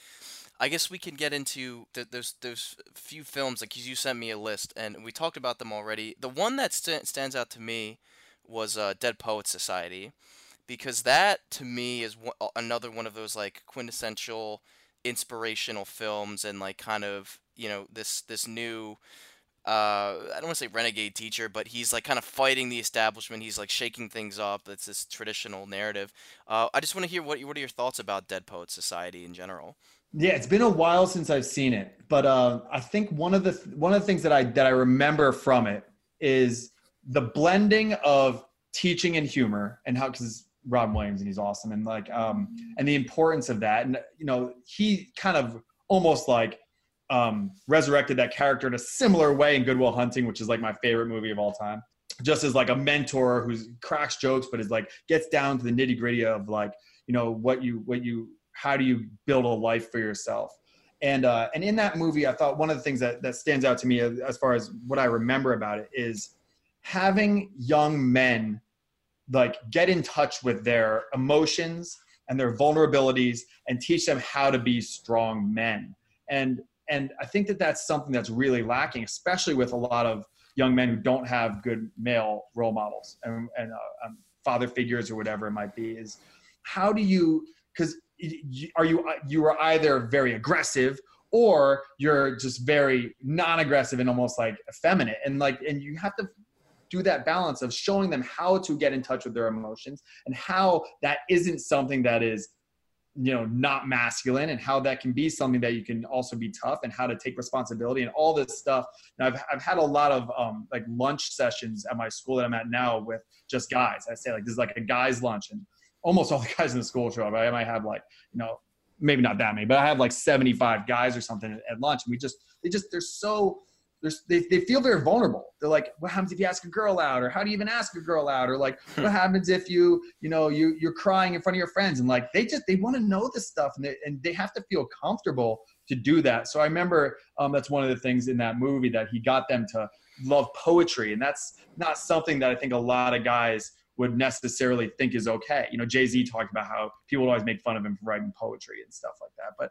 I guess we can get into th- those those few films like you sent me a list and we talked about them already. The one that st- stands out to me was uh, Dead Poets Society because that to me is another one of those like quintessential inspirational films and like kind of you know this this new uh, I don't want to say renegade teacher, but he's like kind of fighting the establishment. He's like shaking things up. It's this traditional narrative. Uh, I just want to hear what what are your thoughts about Dead Poet Society in general? Yeah, it's been a while since I've seen it, but uh, I think one of the one of the things that I that I remember from it is the blending of teaching and humor, and how because Rob Williams and he's awesome, and like um, and the importance of that, and you know he kind of almost like um, resurrected that character in a similar way in Good Will Hunting, which is like my favorite movie of all time. Just as like a mentor who's cracks jokes, but is like gets down to the nitty gritty of like you know what you what you how do you build a life for yourself? And uh, and in that movie i thought one of the things that, that stands out to me as, far as what i remember about it is having young men like get in touch with their emotions and their vulnerabilities and teach them how to be strong men. And and i think that that's something that's really lacking especially with a lot of young men who don't have good male role models and, and uh, um, father figures or whatever it might be is how do you because are you you are either very aggressive or you're just very non-aggressive and almost like effeminate. And like and you have to do that balance of showing them how to get in touch with their emotions and how that isn't something that is you know not masculine and how that can be something that you can also be tough and how to take responsibility and all this stuff. And i've, I've had a lot of um, like lunch sessions at my school that i'm at now with just guys. I say like this is like a guys lunch and almost all the guys in the school show up. I might have like, you know, maybe not that many, but I have like 75 guys or something at, lunch. And we just, they just, they're so, they're, they, they feel very vulnerable. They're like, what happens if you ask a girl out? Or how do you even ask a girl out? Or like, what happens if you, you know, you, you're crying in front of your friends? And like, they just, they want to know this stuff and they, and they have to feel comfortable to do that. So I remember um, that's one of the things in that movie that he got them to love poetry. And that's not something that I think a lot of guys would necessarily think is okay. You know, Jay Z talked about how people always make fun of him for writing poetry and stuff like that, but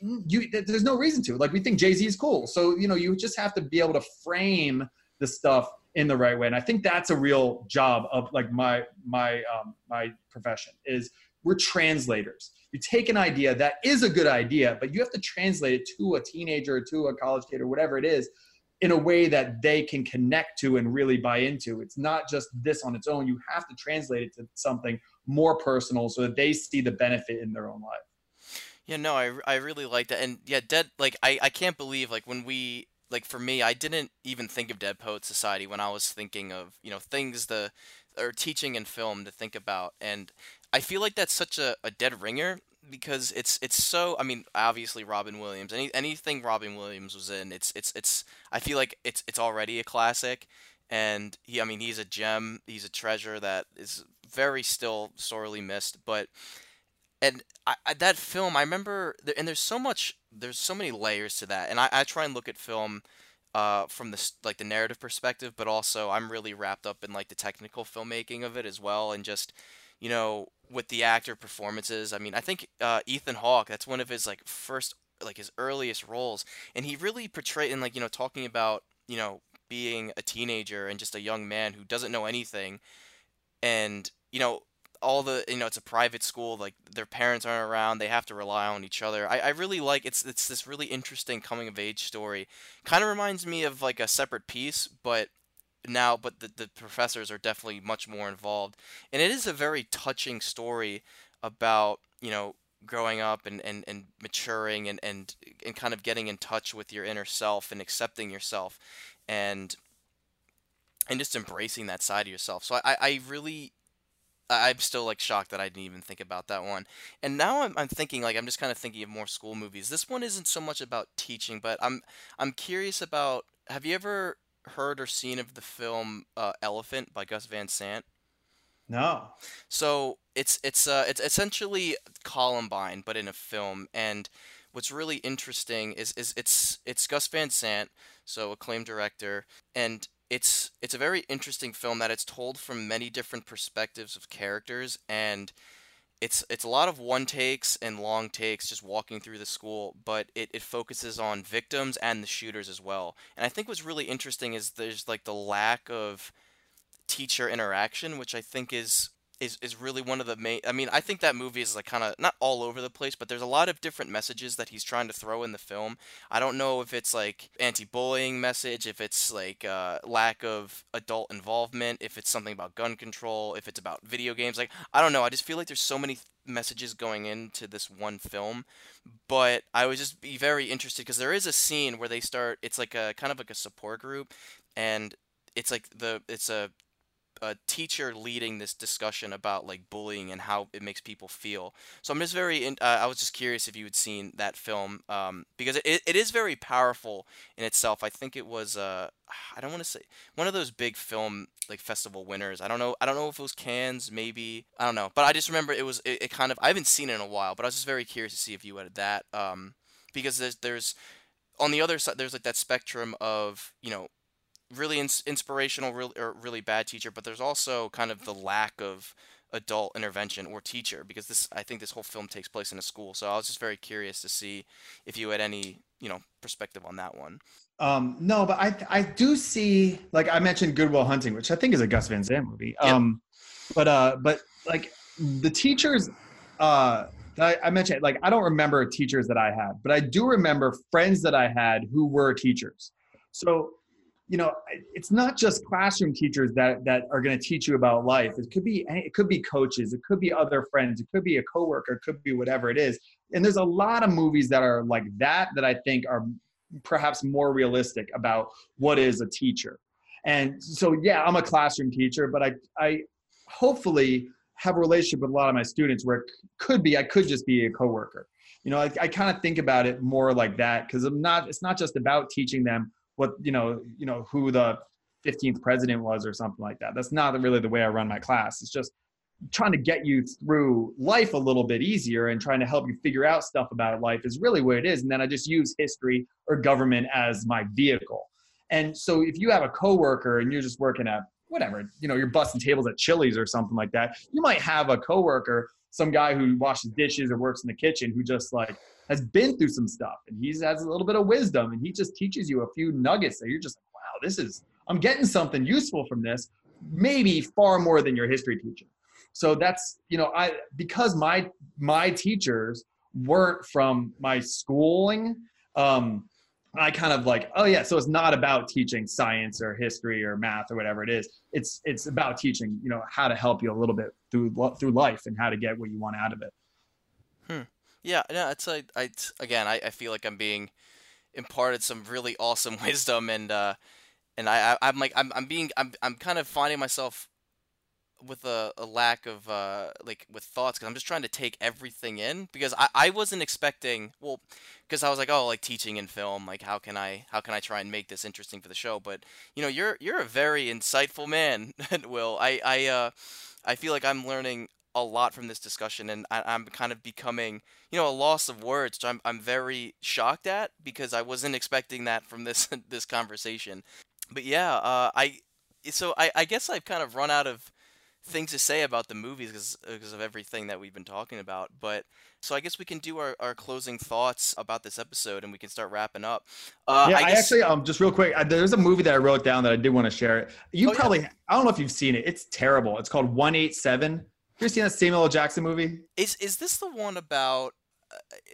you, there's no reason to. Like we think Jay Z is cool, so you know, you just have to be able to frame the stuff in the right way, and I think that's a real job of like my my um, my profession is we're translators. You take an idea that is a good idea, but you have to translate it to a teenager, or to a college kid, or whatever it is, in a way that they can connect to and really buy into. It's not just this on its own. You have to translate it to something more personal so that they see the benefit in their own life. Yeah, no, I, I really like that. And yeah, Dead, like, I, I can't believe, like, when we, like, for me, I didn't even think of Dead Poet Society when I was thinking of, you know, things the, or teaching in film to think about. And I feel like that's such a, a dead ringer because it's it's so I mean obviously Robin Williams any anything Robin Williams was in it's it's it's I feel like it's it's already a classic. And he I mean he's a gem he's a treasure that is very still sorely missed but and I, I, that film I remember and there's so much there's so many layers to that. And I, I try and look at film uh, from the like the narrative perspective, but also I'm really wrapped up in like the technical filmmaking of it as well, and just you know with the actor performances. I mean, I think uh, Ethan Hawke that's one of his like first like his earliest roles, and he really portrayed in like you know talking about you know being a teenager and just a young man who doesn't know anything, and you know all the you know it's a private school like their parents aren't around they have to rely on each other i, I really like it's it's this really interesting coming of age story kind of reminds me of like a Separate Peace but now but the, the professors are definitely much more involved and it is a very touching story about you know growing up and, and, and maturing and, and and kind of getting in touch with your inner self and accepting yourself and and just embracing that side of yourself so i, I really I'm still like shocked that I didn't even think about that one. And now I'm, I'm thinking like I'm just kind of thinking of more school movies. This one isn't so much about teaching, but I'm I'm curious about. Have you ever heard or seen of the film uh, Elephant by Gus Van Sant? No. So it's it's uh it's essentially Columbine, but in a film. And what's really interesting is is it's it's Gus Van Sant, so acclaimed director, and it's it's a very interesting film that it's told from many different perspectives of characters and it's it's a lot of one takes and long takes just walking through the school but it, it focuses on victims and the shooters as well. And i think what's really interesting is there's like the lack of teacher interaction which i think is is is really one of the main I mean, I think that movie is like kind of not all over the place, but there's a lot of different messages that he's trying to throw in the film. I don't know if it's like anti-bullying message, if it's like uh, lack of adult involvement, if it's something about gun control, if it's about video games. Like I don't know. I just feel like there's so many messages going into this one film, but I would just be very interested because there is a scene where they start. It's like a kind of like a support group, and it's like the it's a a teacher leading this discussion about like bullying and how it makes people feel. So I'm just very, in, uh, I was just curious if you had seen that film um, because it, it is very powerful in itself. I think it was, uh, I don't want to say one of those big film like festival winners. I don't know, I don't know if it was Cannes, maybe I don't know, but I just remember it was it, it kind of I haven't seen it in a while, but I was just very curious to see if you had that um, because there's there's on the other side there's like that spectrum of you know really ins- inspirational, really or really bad teacher, but there's also kind of the lack of adult intervention or teacher because this I think this whole film takes place in a school. So I was just very curious to see if you had any you know perspective on that one. Um, no, but I I do see like I mentioned Good Will Hunting, which I think is a Gus Van Sant movie. Yep. Um, but uh, but like the teachers, uh, I, I mentioned like I don't remember teachers that I had, but I do remember friends that I had who were teachers. So you know it's not just classroom teachers that that are going to teach you about life. It could be it could be coaches it could be other friends it could be a coworker it could be whatever it is. And there's a lot of movies that are like that that i think are perhaps more realistic about what is a teacher. And so yeah i'm a classroom teacher but i i hopefully have a relationship with a lot of my students where it could be i could just be a coworker. You know i, I kind of think about it more like that because i'm not it's not just about teaching them what you know you know who the 15th president was or something like that. That's not really the way i run my class. It's just trying to get you through life a little bit easier and trying to help you figure out stuff about life is really what it is. And then i just use history or government as my vehicle. And so if you have a coworker and you're just working at whatever you know you're busting tables at chili's or something like that you might have a coworker some guy who washes dishes or works in the kitchen who just like has been through some stuff and he has a little bit of wisdom and he just teaches you a few nuggets that you're just like, wow, this is, I'm getting something useful from this, maybe far more than your history teacher. So that's, you know, I, because my, my teachers weren't from my schooling, um, I kind of like, oh yeah, so it's not about teaching science or history or math or whatever it is. It's it's about teaching, you know, how to help you a little bit through through life and how to get what you want out of it. Hmm. Yeah, no, it's like I again, I, I feel like I'm being imparted some really awesome wisdom, and uh, and I, I am like I'm I'm being I'm I'm kind of finding myself with a, a lack of uh like with thoughts because I'm just trying to take everything in because I, I wasn't expecting well because I was like oh like teaching in film like how can I how can I try and make this interesting for the show but you know you're you're a very insightful man Will I I uh I feel like I'm learning a lot from this discussion, and I, am kind of becoming, you know, a loss of words. Which I'm I'm very shocked at because I wasn't expecting that from this this conversation. But yeah, uh, I so I, I guess I've kind of run out of things to say about the movies because, of everything that we've been talking about. But so I guess we can do our, our closing thoughts about this episode and we can start wrapping up. Uh, yeah, I, guess, I, actually um just real quick, I, there's a movie that I wrote down that I did want to share. You oh, probably yeah. I don't know if you've seen it. It's terrible. It's called One Eight Seven. You ever seen that Samuel L. Jackson movie? Is is this the one about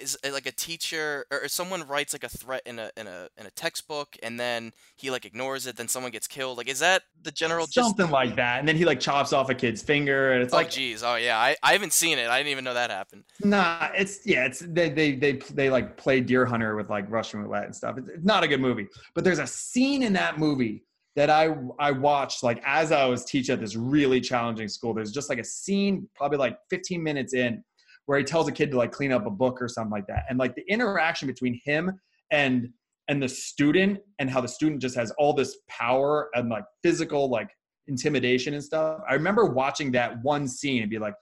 is uh, like a teacher or someone writes like a threat in a in a in a textbook and then he like ignores it then someone gets killed like is that the general something just... like that and then he like chops off a kid's finger and it's oh, like geez oh yeah I, I haven't seen it i didn't even know that happened nah it's yeah it's they they they, they like play deer hunter with like russian roulette and stuff it's, it's not a good movie but there's a scene in that movie that I I watched like as I was teaching at this really challenging school. There's just like a scene, probably like 15 minutes in, where he tells a kid to like clean up a book or something like that. And like the interaction between him and and the student and how the student just has all this power and like physical like intimidation and stuff. I remember watching that one scene and be like,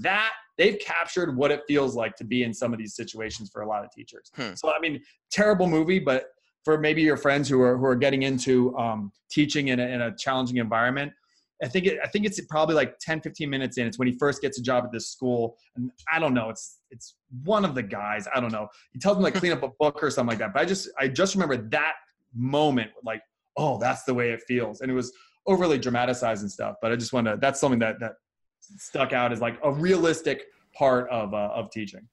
that they've captured what it feels like to be in some of these situations for a lot of teachers. Hmm. So I mean, terrible movie, but for maybe your friends who are who are getting into um, teaching in a, in a challenging environment, I think it, I think it's probably like 10, 15 minutes in. It's when he first gets a job at this school, and I don't know. It's it's one of the guys. I don't know. He tells him like clean up a book or something like that. But I just I just remember that moment, like oh, that's the way it feels, and it was overly dramatized and stuff. But I just want to. That's something that that stuck out as like a realistic part of uh, of teaching.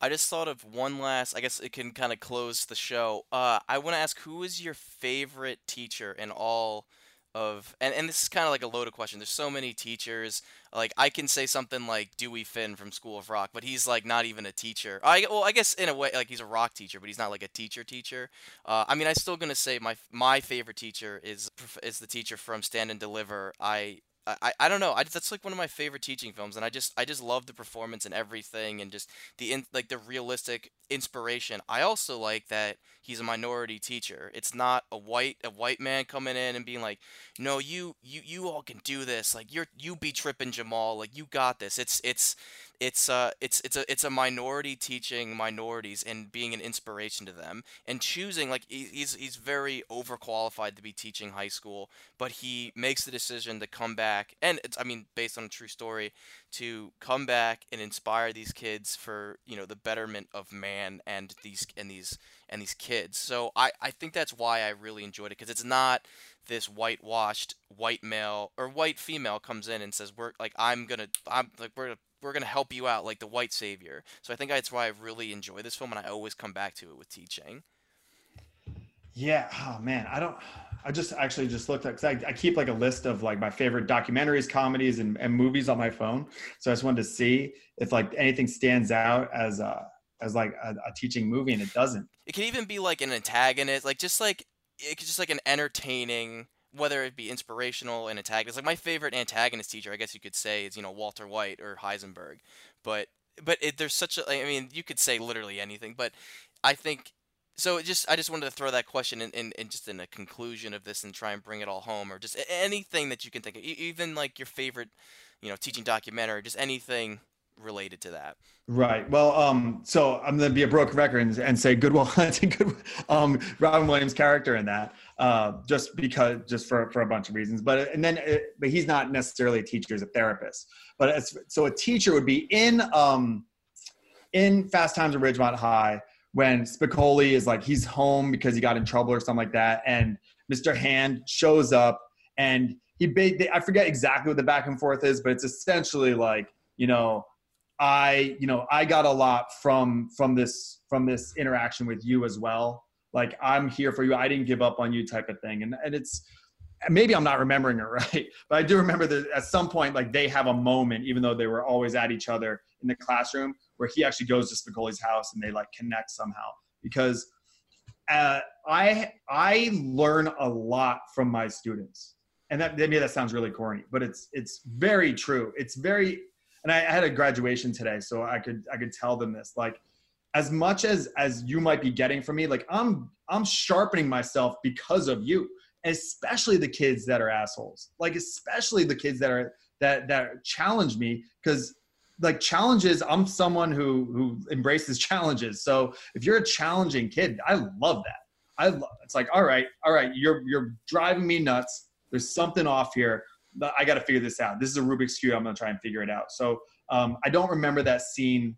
I just thought of one last. I guess it can kind of close the show. Uh, I want to ask who is your favorite teacher in all of and, and this is kind of like a loaded question there's so many teachers like i can say something like dewey finn from school of rock but he's like not even a teacher. I well i guess in a way like he's a rock teacher but he's not like a teacher teacher. Uh, i mean i'm still gonna say my my favorite teacher is is the teacher from stand and deliver. I I, I don't know. I, that's like one of my favorite teaching films, and I just I just love the performance and everything, and just the in, like the realistic inspiration. I also like that he's a minority teacher. It's not a white a white man coming in and being like, "No, you you you all can do this. Like you're you be tripping Jamal. Like you got this." It's it's it's a it's it's a it's a minority teaching minorities and being an inspiration to them and choosing like he's he's very overqualified to be teaching high school but he makes the decision to come back and it's I mean based on a true story to come back and inspire these kids for you know the betterment of man and these and these and these kids so I I think that's why I really enjoyed it because it's not this whitewashed white male or white female comes in and says we're like I'm gonna I'm like we're gonna we're gonna help you out like the white savior. So I think that's why I really enjoy this film, and I always come back to it with teaching. Yeah. Oh man, I don't. I just actually just looked at because I, I, keep like a list of like my favorite documentaries, comedies, and, and movies on my phone. So I just wanted to see if like anything stands out as a as like a, a teaching movie, and it doesn't. It can even be like an antagonist, like just like it it's just like an entertaining whether it be inspirational and antagonist. Like my favorite antagonist teacher, I guess you could say, is you know Walter White or Heisenberg. But but it, there's such a I mean you could say literally anything, but I think so. Just I just wanted to throw that question in, in, in just in a conclusion of this and try and bring it all home, or just anything that you can think of, even like your favorite, you know, teaching documentary, just anything related to that. Right. Well, um, so I'm going to be a broken record and, and say Good Will Hunting, good, um, Robin Williams' character in that, uh, just because, just for, for a bunch of reasons. But and then, it, uh, but he's not necessarily a teacher; he's a therapist. But so a teacher would be in um, in Fast Times at Ridgemont High when Spicoli is like he's home because he got in trouble or something like that, and Mr. Hand shows up and he I forget exactly what the back and forth is, but it's essentially like you know I, you know, I got a lot from from this from this interaction with you as well. Like I'm here for you. I didn't give up on you type of thing. And and it's maybe I'm not remembering it right, but I do remember that at some point like they have a moment, even though they were always at each other in the classroom, where he actually goes to Spicoli's house and they like connect somehow. Because uh, I I learn a lot from my students, and that maybe that sounds really corny, but it's it's very true. It's very and I, I had a graduation today, so I could I could tell them this. Like, as much as as you might be getting from me, like I'm I'm sharpening myself because of you, especially the kids that are assholes. Like, especially the kids that are that that challenge me because like challenges. I'm someone who who embraces challenges. So if you're a challenging kid, I love that. I love. It's like all right, all right. You're you're driving me nuts. There's something off here. I got to figure this out. This is a Rubik's cube. I'm gonna try and figure it out. So um, I don't remember that scene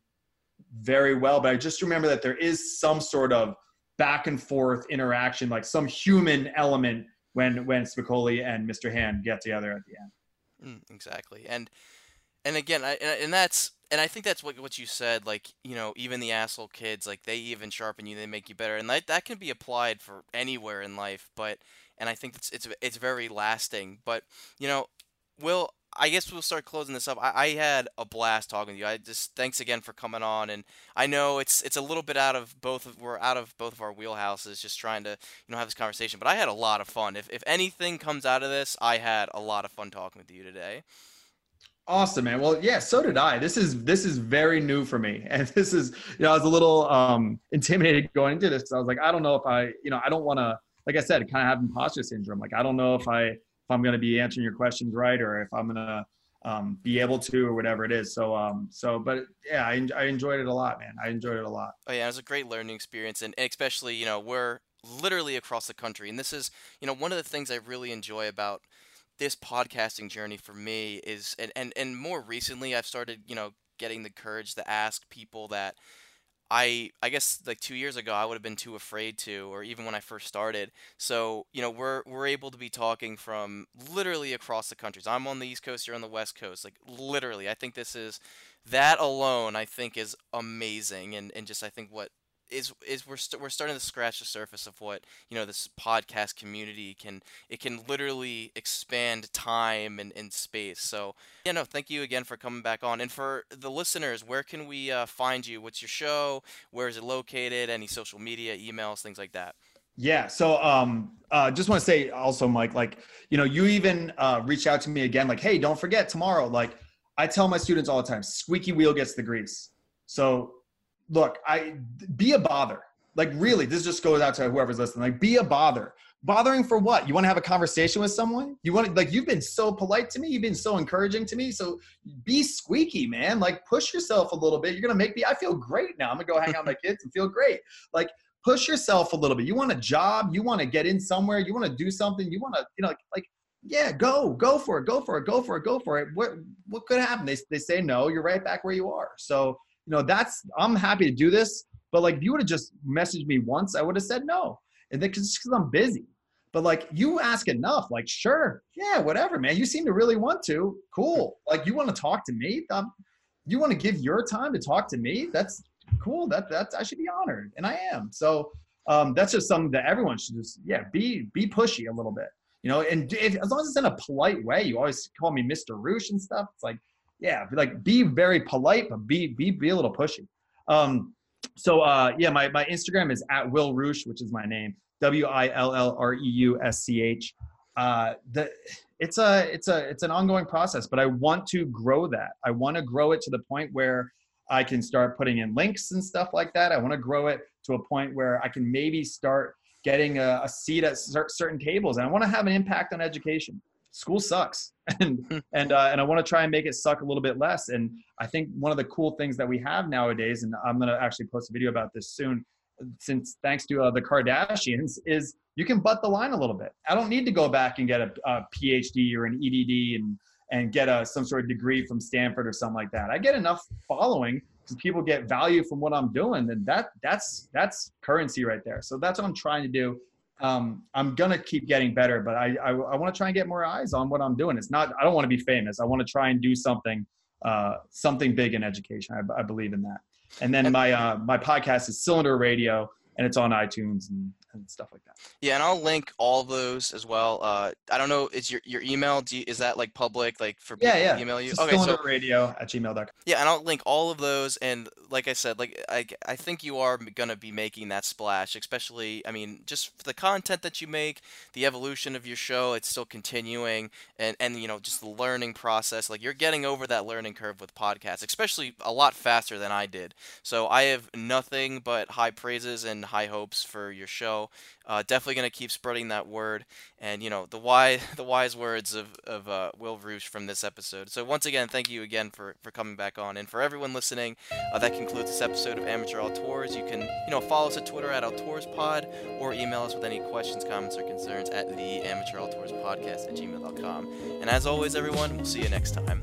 very well, but I just remember that there is some sort of back and forth interaction, like some human element when when Spicoli and Mr. Hand get together at the end. Mm, exactly, and and again, I, and that's and I think that's what what you said. Like you know, even the asshole kids, like they even sharpen you, they make you better, and that that can be applied for anywhere in life. But and I think it's it's it's very lasting. But you know, Will, I guess we'll start closing this up. I, I, had a blast talking to you. I just thanks again for coming on, and I know it's it's a little bit out of both of we're out of both of our wheelhouses, just trying to you know have this conversation. But I had a lot of fun. If if anything comes out of this, I had a lot of fun talking with you today. Awesome, man. Well, yeah, so did I. This is this is very new for me, and this is you know I was a little um, intimidated going into this. I was like, I don't know if I you know I don't want to like I said, kind of have imposter syndrome. Like I don't know if I if I'm going to be answering your questions right or if I'm going to um, be able to or whatever it is. So, um, so, but yeah, I, I enjoyed it a lot, man. I enjoyed it a lot. Oh yeah, it was a great learning experience, and especially you know we're literally across the country, and this is you know one of the things I really enjoy about this podcasting journey for me is, and and and more recently I've started you know getting the courage to ask people that I I guess like two years ago I would have been too afraid to, or even when I first started. So you know we're we're able to be talking from literally across the countries. I'm on the East Coast, you're on the West Coast. Like literally, I think this is that alone. I think is amazing, and and just I think what is is we're we st- we're starting to scratch the surface of what you know this podcast community can it can literally expand time and, and space so yeah no thank you again for coming back on and for the listeners where can we uh, find you what's your show where is it located any social media emails things like that yeah. So, um, uh, just want to say also, Mike, like, you know, you even uh, reach out to me again, like, hey, don't forget tomorrow. Like, I tell my students all the time, squeaky wheel gets the grease. So look, I be a bother. Like really, this just goes out to whoever's listening. Like, be a bother. Bothering for what? You want to have a conversation with someone? You want to like you've been so polite to me, you've been so encouraging to me. So be squeaky, man. Like push yourself a little bit. You're gonna make me. I feel great now. I'm gonna go hang out with my kids and feel great. Like push yourself a little bit. You want a job? You want to get in somewhere? You want to do something? You want to, you know, like, like yeah, go, go for it, go for it, go for it, go for it. What what could happen? They they say no. You're right back where you are. So you know, that's I'm happy to do this. But like, if you would have just messaged me once, I would have said no, and then because I'm busy. But like, you ask enough, like, sure, yeah, whatever, man. You seem to really want to. Cool. Like, you want to talk to me? Um, you want to give your time to talk to me? That's cool. That that's I should be honored, and I am. So um, that's just something that everyone should just yeah be be pushy a little bit, you know. And if, as long as it's in a polite way, you always call me Mr. Reusch and stuff. It's like yeah, like be very polite, but be be be a little pushy. Um, so uh, yeah, my my Instagram is at Will Reusch, which is my name, W I L L R E U S C H. Uh, the it's a it's a it's an ongoing process, but I want to grow that. I want to grow it to the point where I can start putting in links and stuff like that. I want to grow it to a point where I can maybe start getting a, a seat at certain tables, and I want to have an impact on education school sucks and hmm. and uh, and I want to try and make it suck a little bit less. And I think one of the cool things that we have nowadays, and I'm gonna actually post a video about this soon, since thanks to uh, the Kardashians, is you can butt the line a little bit. I don't need to go back and get a, a PhD or an EDD and and get a some sort of degree from Stanford or something like that. I get enough following because people get value from what I'm doing, then that that's that's currency right there. So that's what I'm trying to do um, I'm gonna keep getting better, but I I, I want to try and get more eyes on what I'm doing. It's not I don't want to be famous. I want to try and do something uh, something big in education. I, I believe in that. And then my uh, my podcast is Cylinder Radio, and it's on iTunes and and stuff like that. Yeah, and I'll link all those as well. Uh, I don't know, is your your email? You, is that like public, like for people yeah, yeah. to email you? Okay, so radio at gmail.com. Yeah, and I'll link all of those. And like I said, like I I think you are gonna be making that splash, especially. I mean, just the content that you make, the evolution of your show, it's still continuing, and and you know just the learning process. Like you're getting over that learning curve with podcasts, especially a lot faster than I did. So I have nothing but high praises and high hopes for your show Uh, definitely going to keep spreading that word and you know the wise the wise words of of uh, Will Reusch from this episode. So once again, thank you again for for coming back on, and for everyone listening. Uh, that concludes this episode of Amateur Auteurs. You can you know follow us at Twitter at Auteurs Pod or email us with any questions, comments, or concerns at the Amateur Auteurs Podcast at gmail.com. And as always, everyone, we'll see you next time.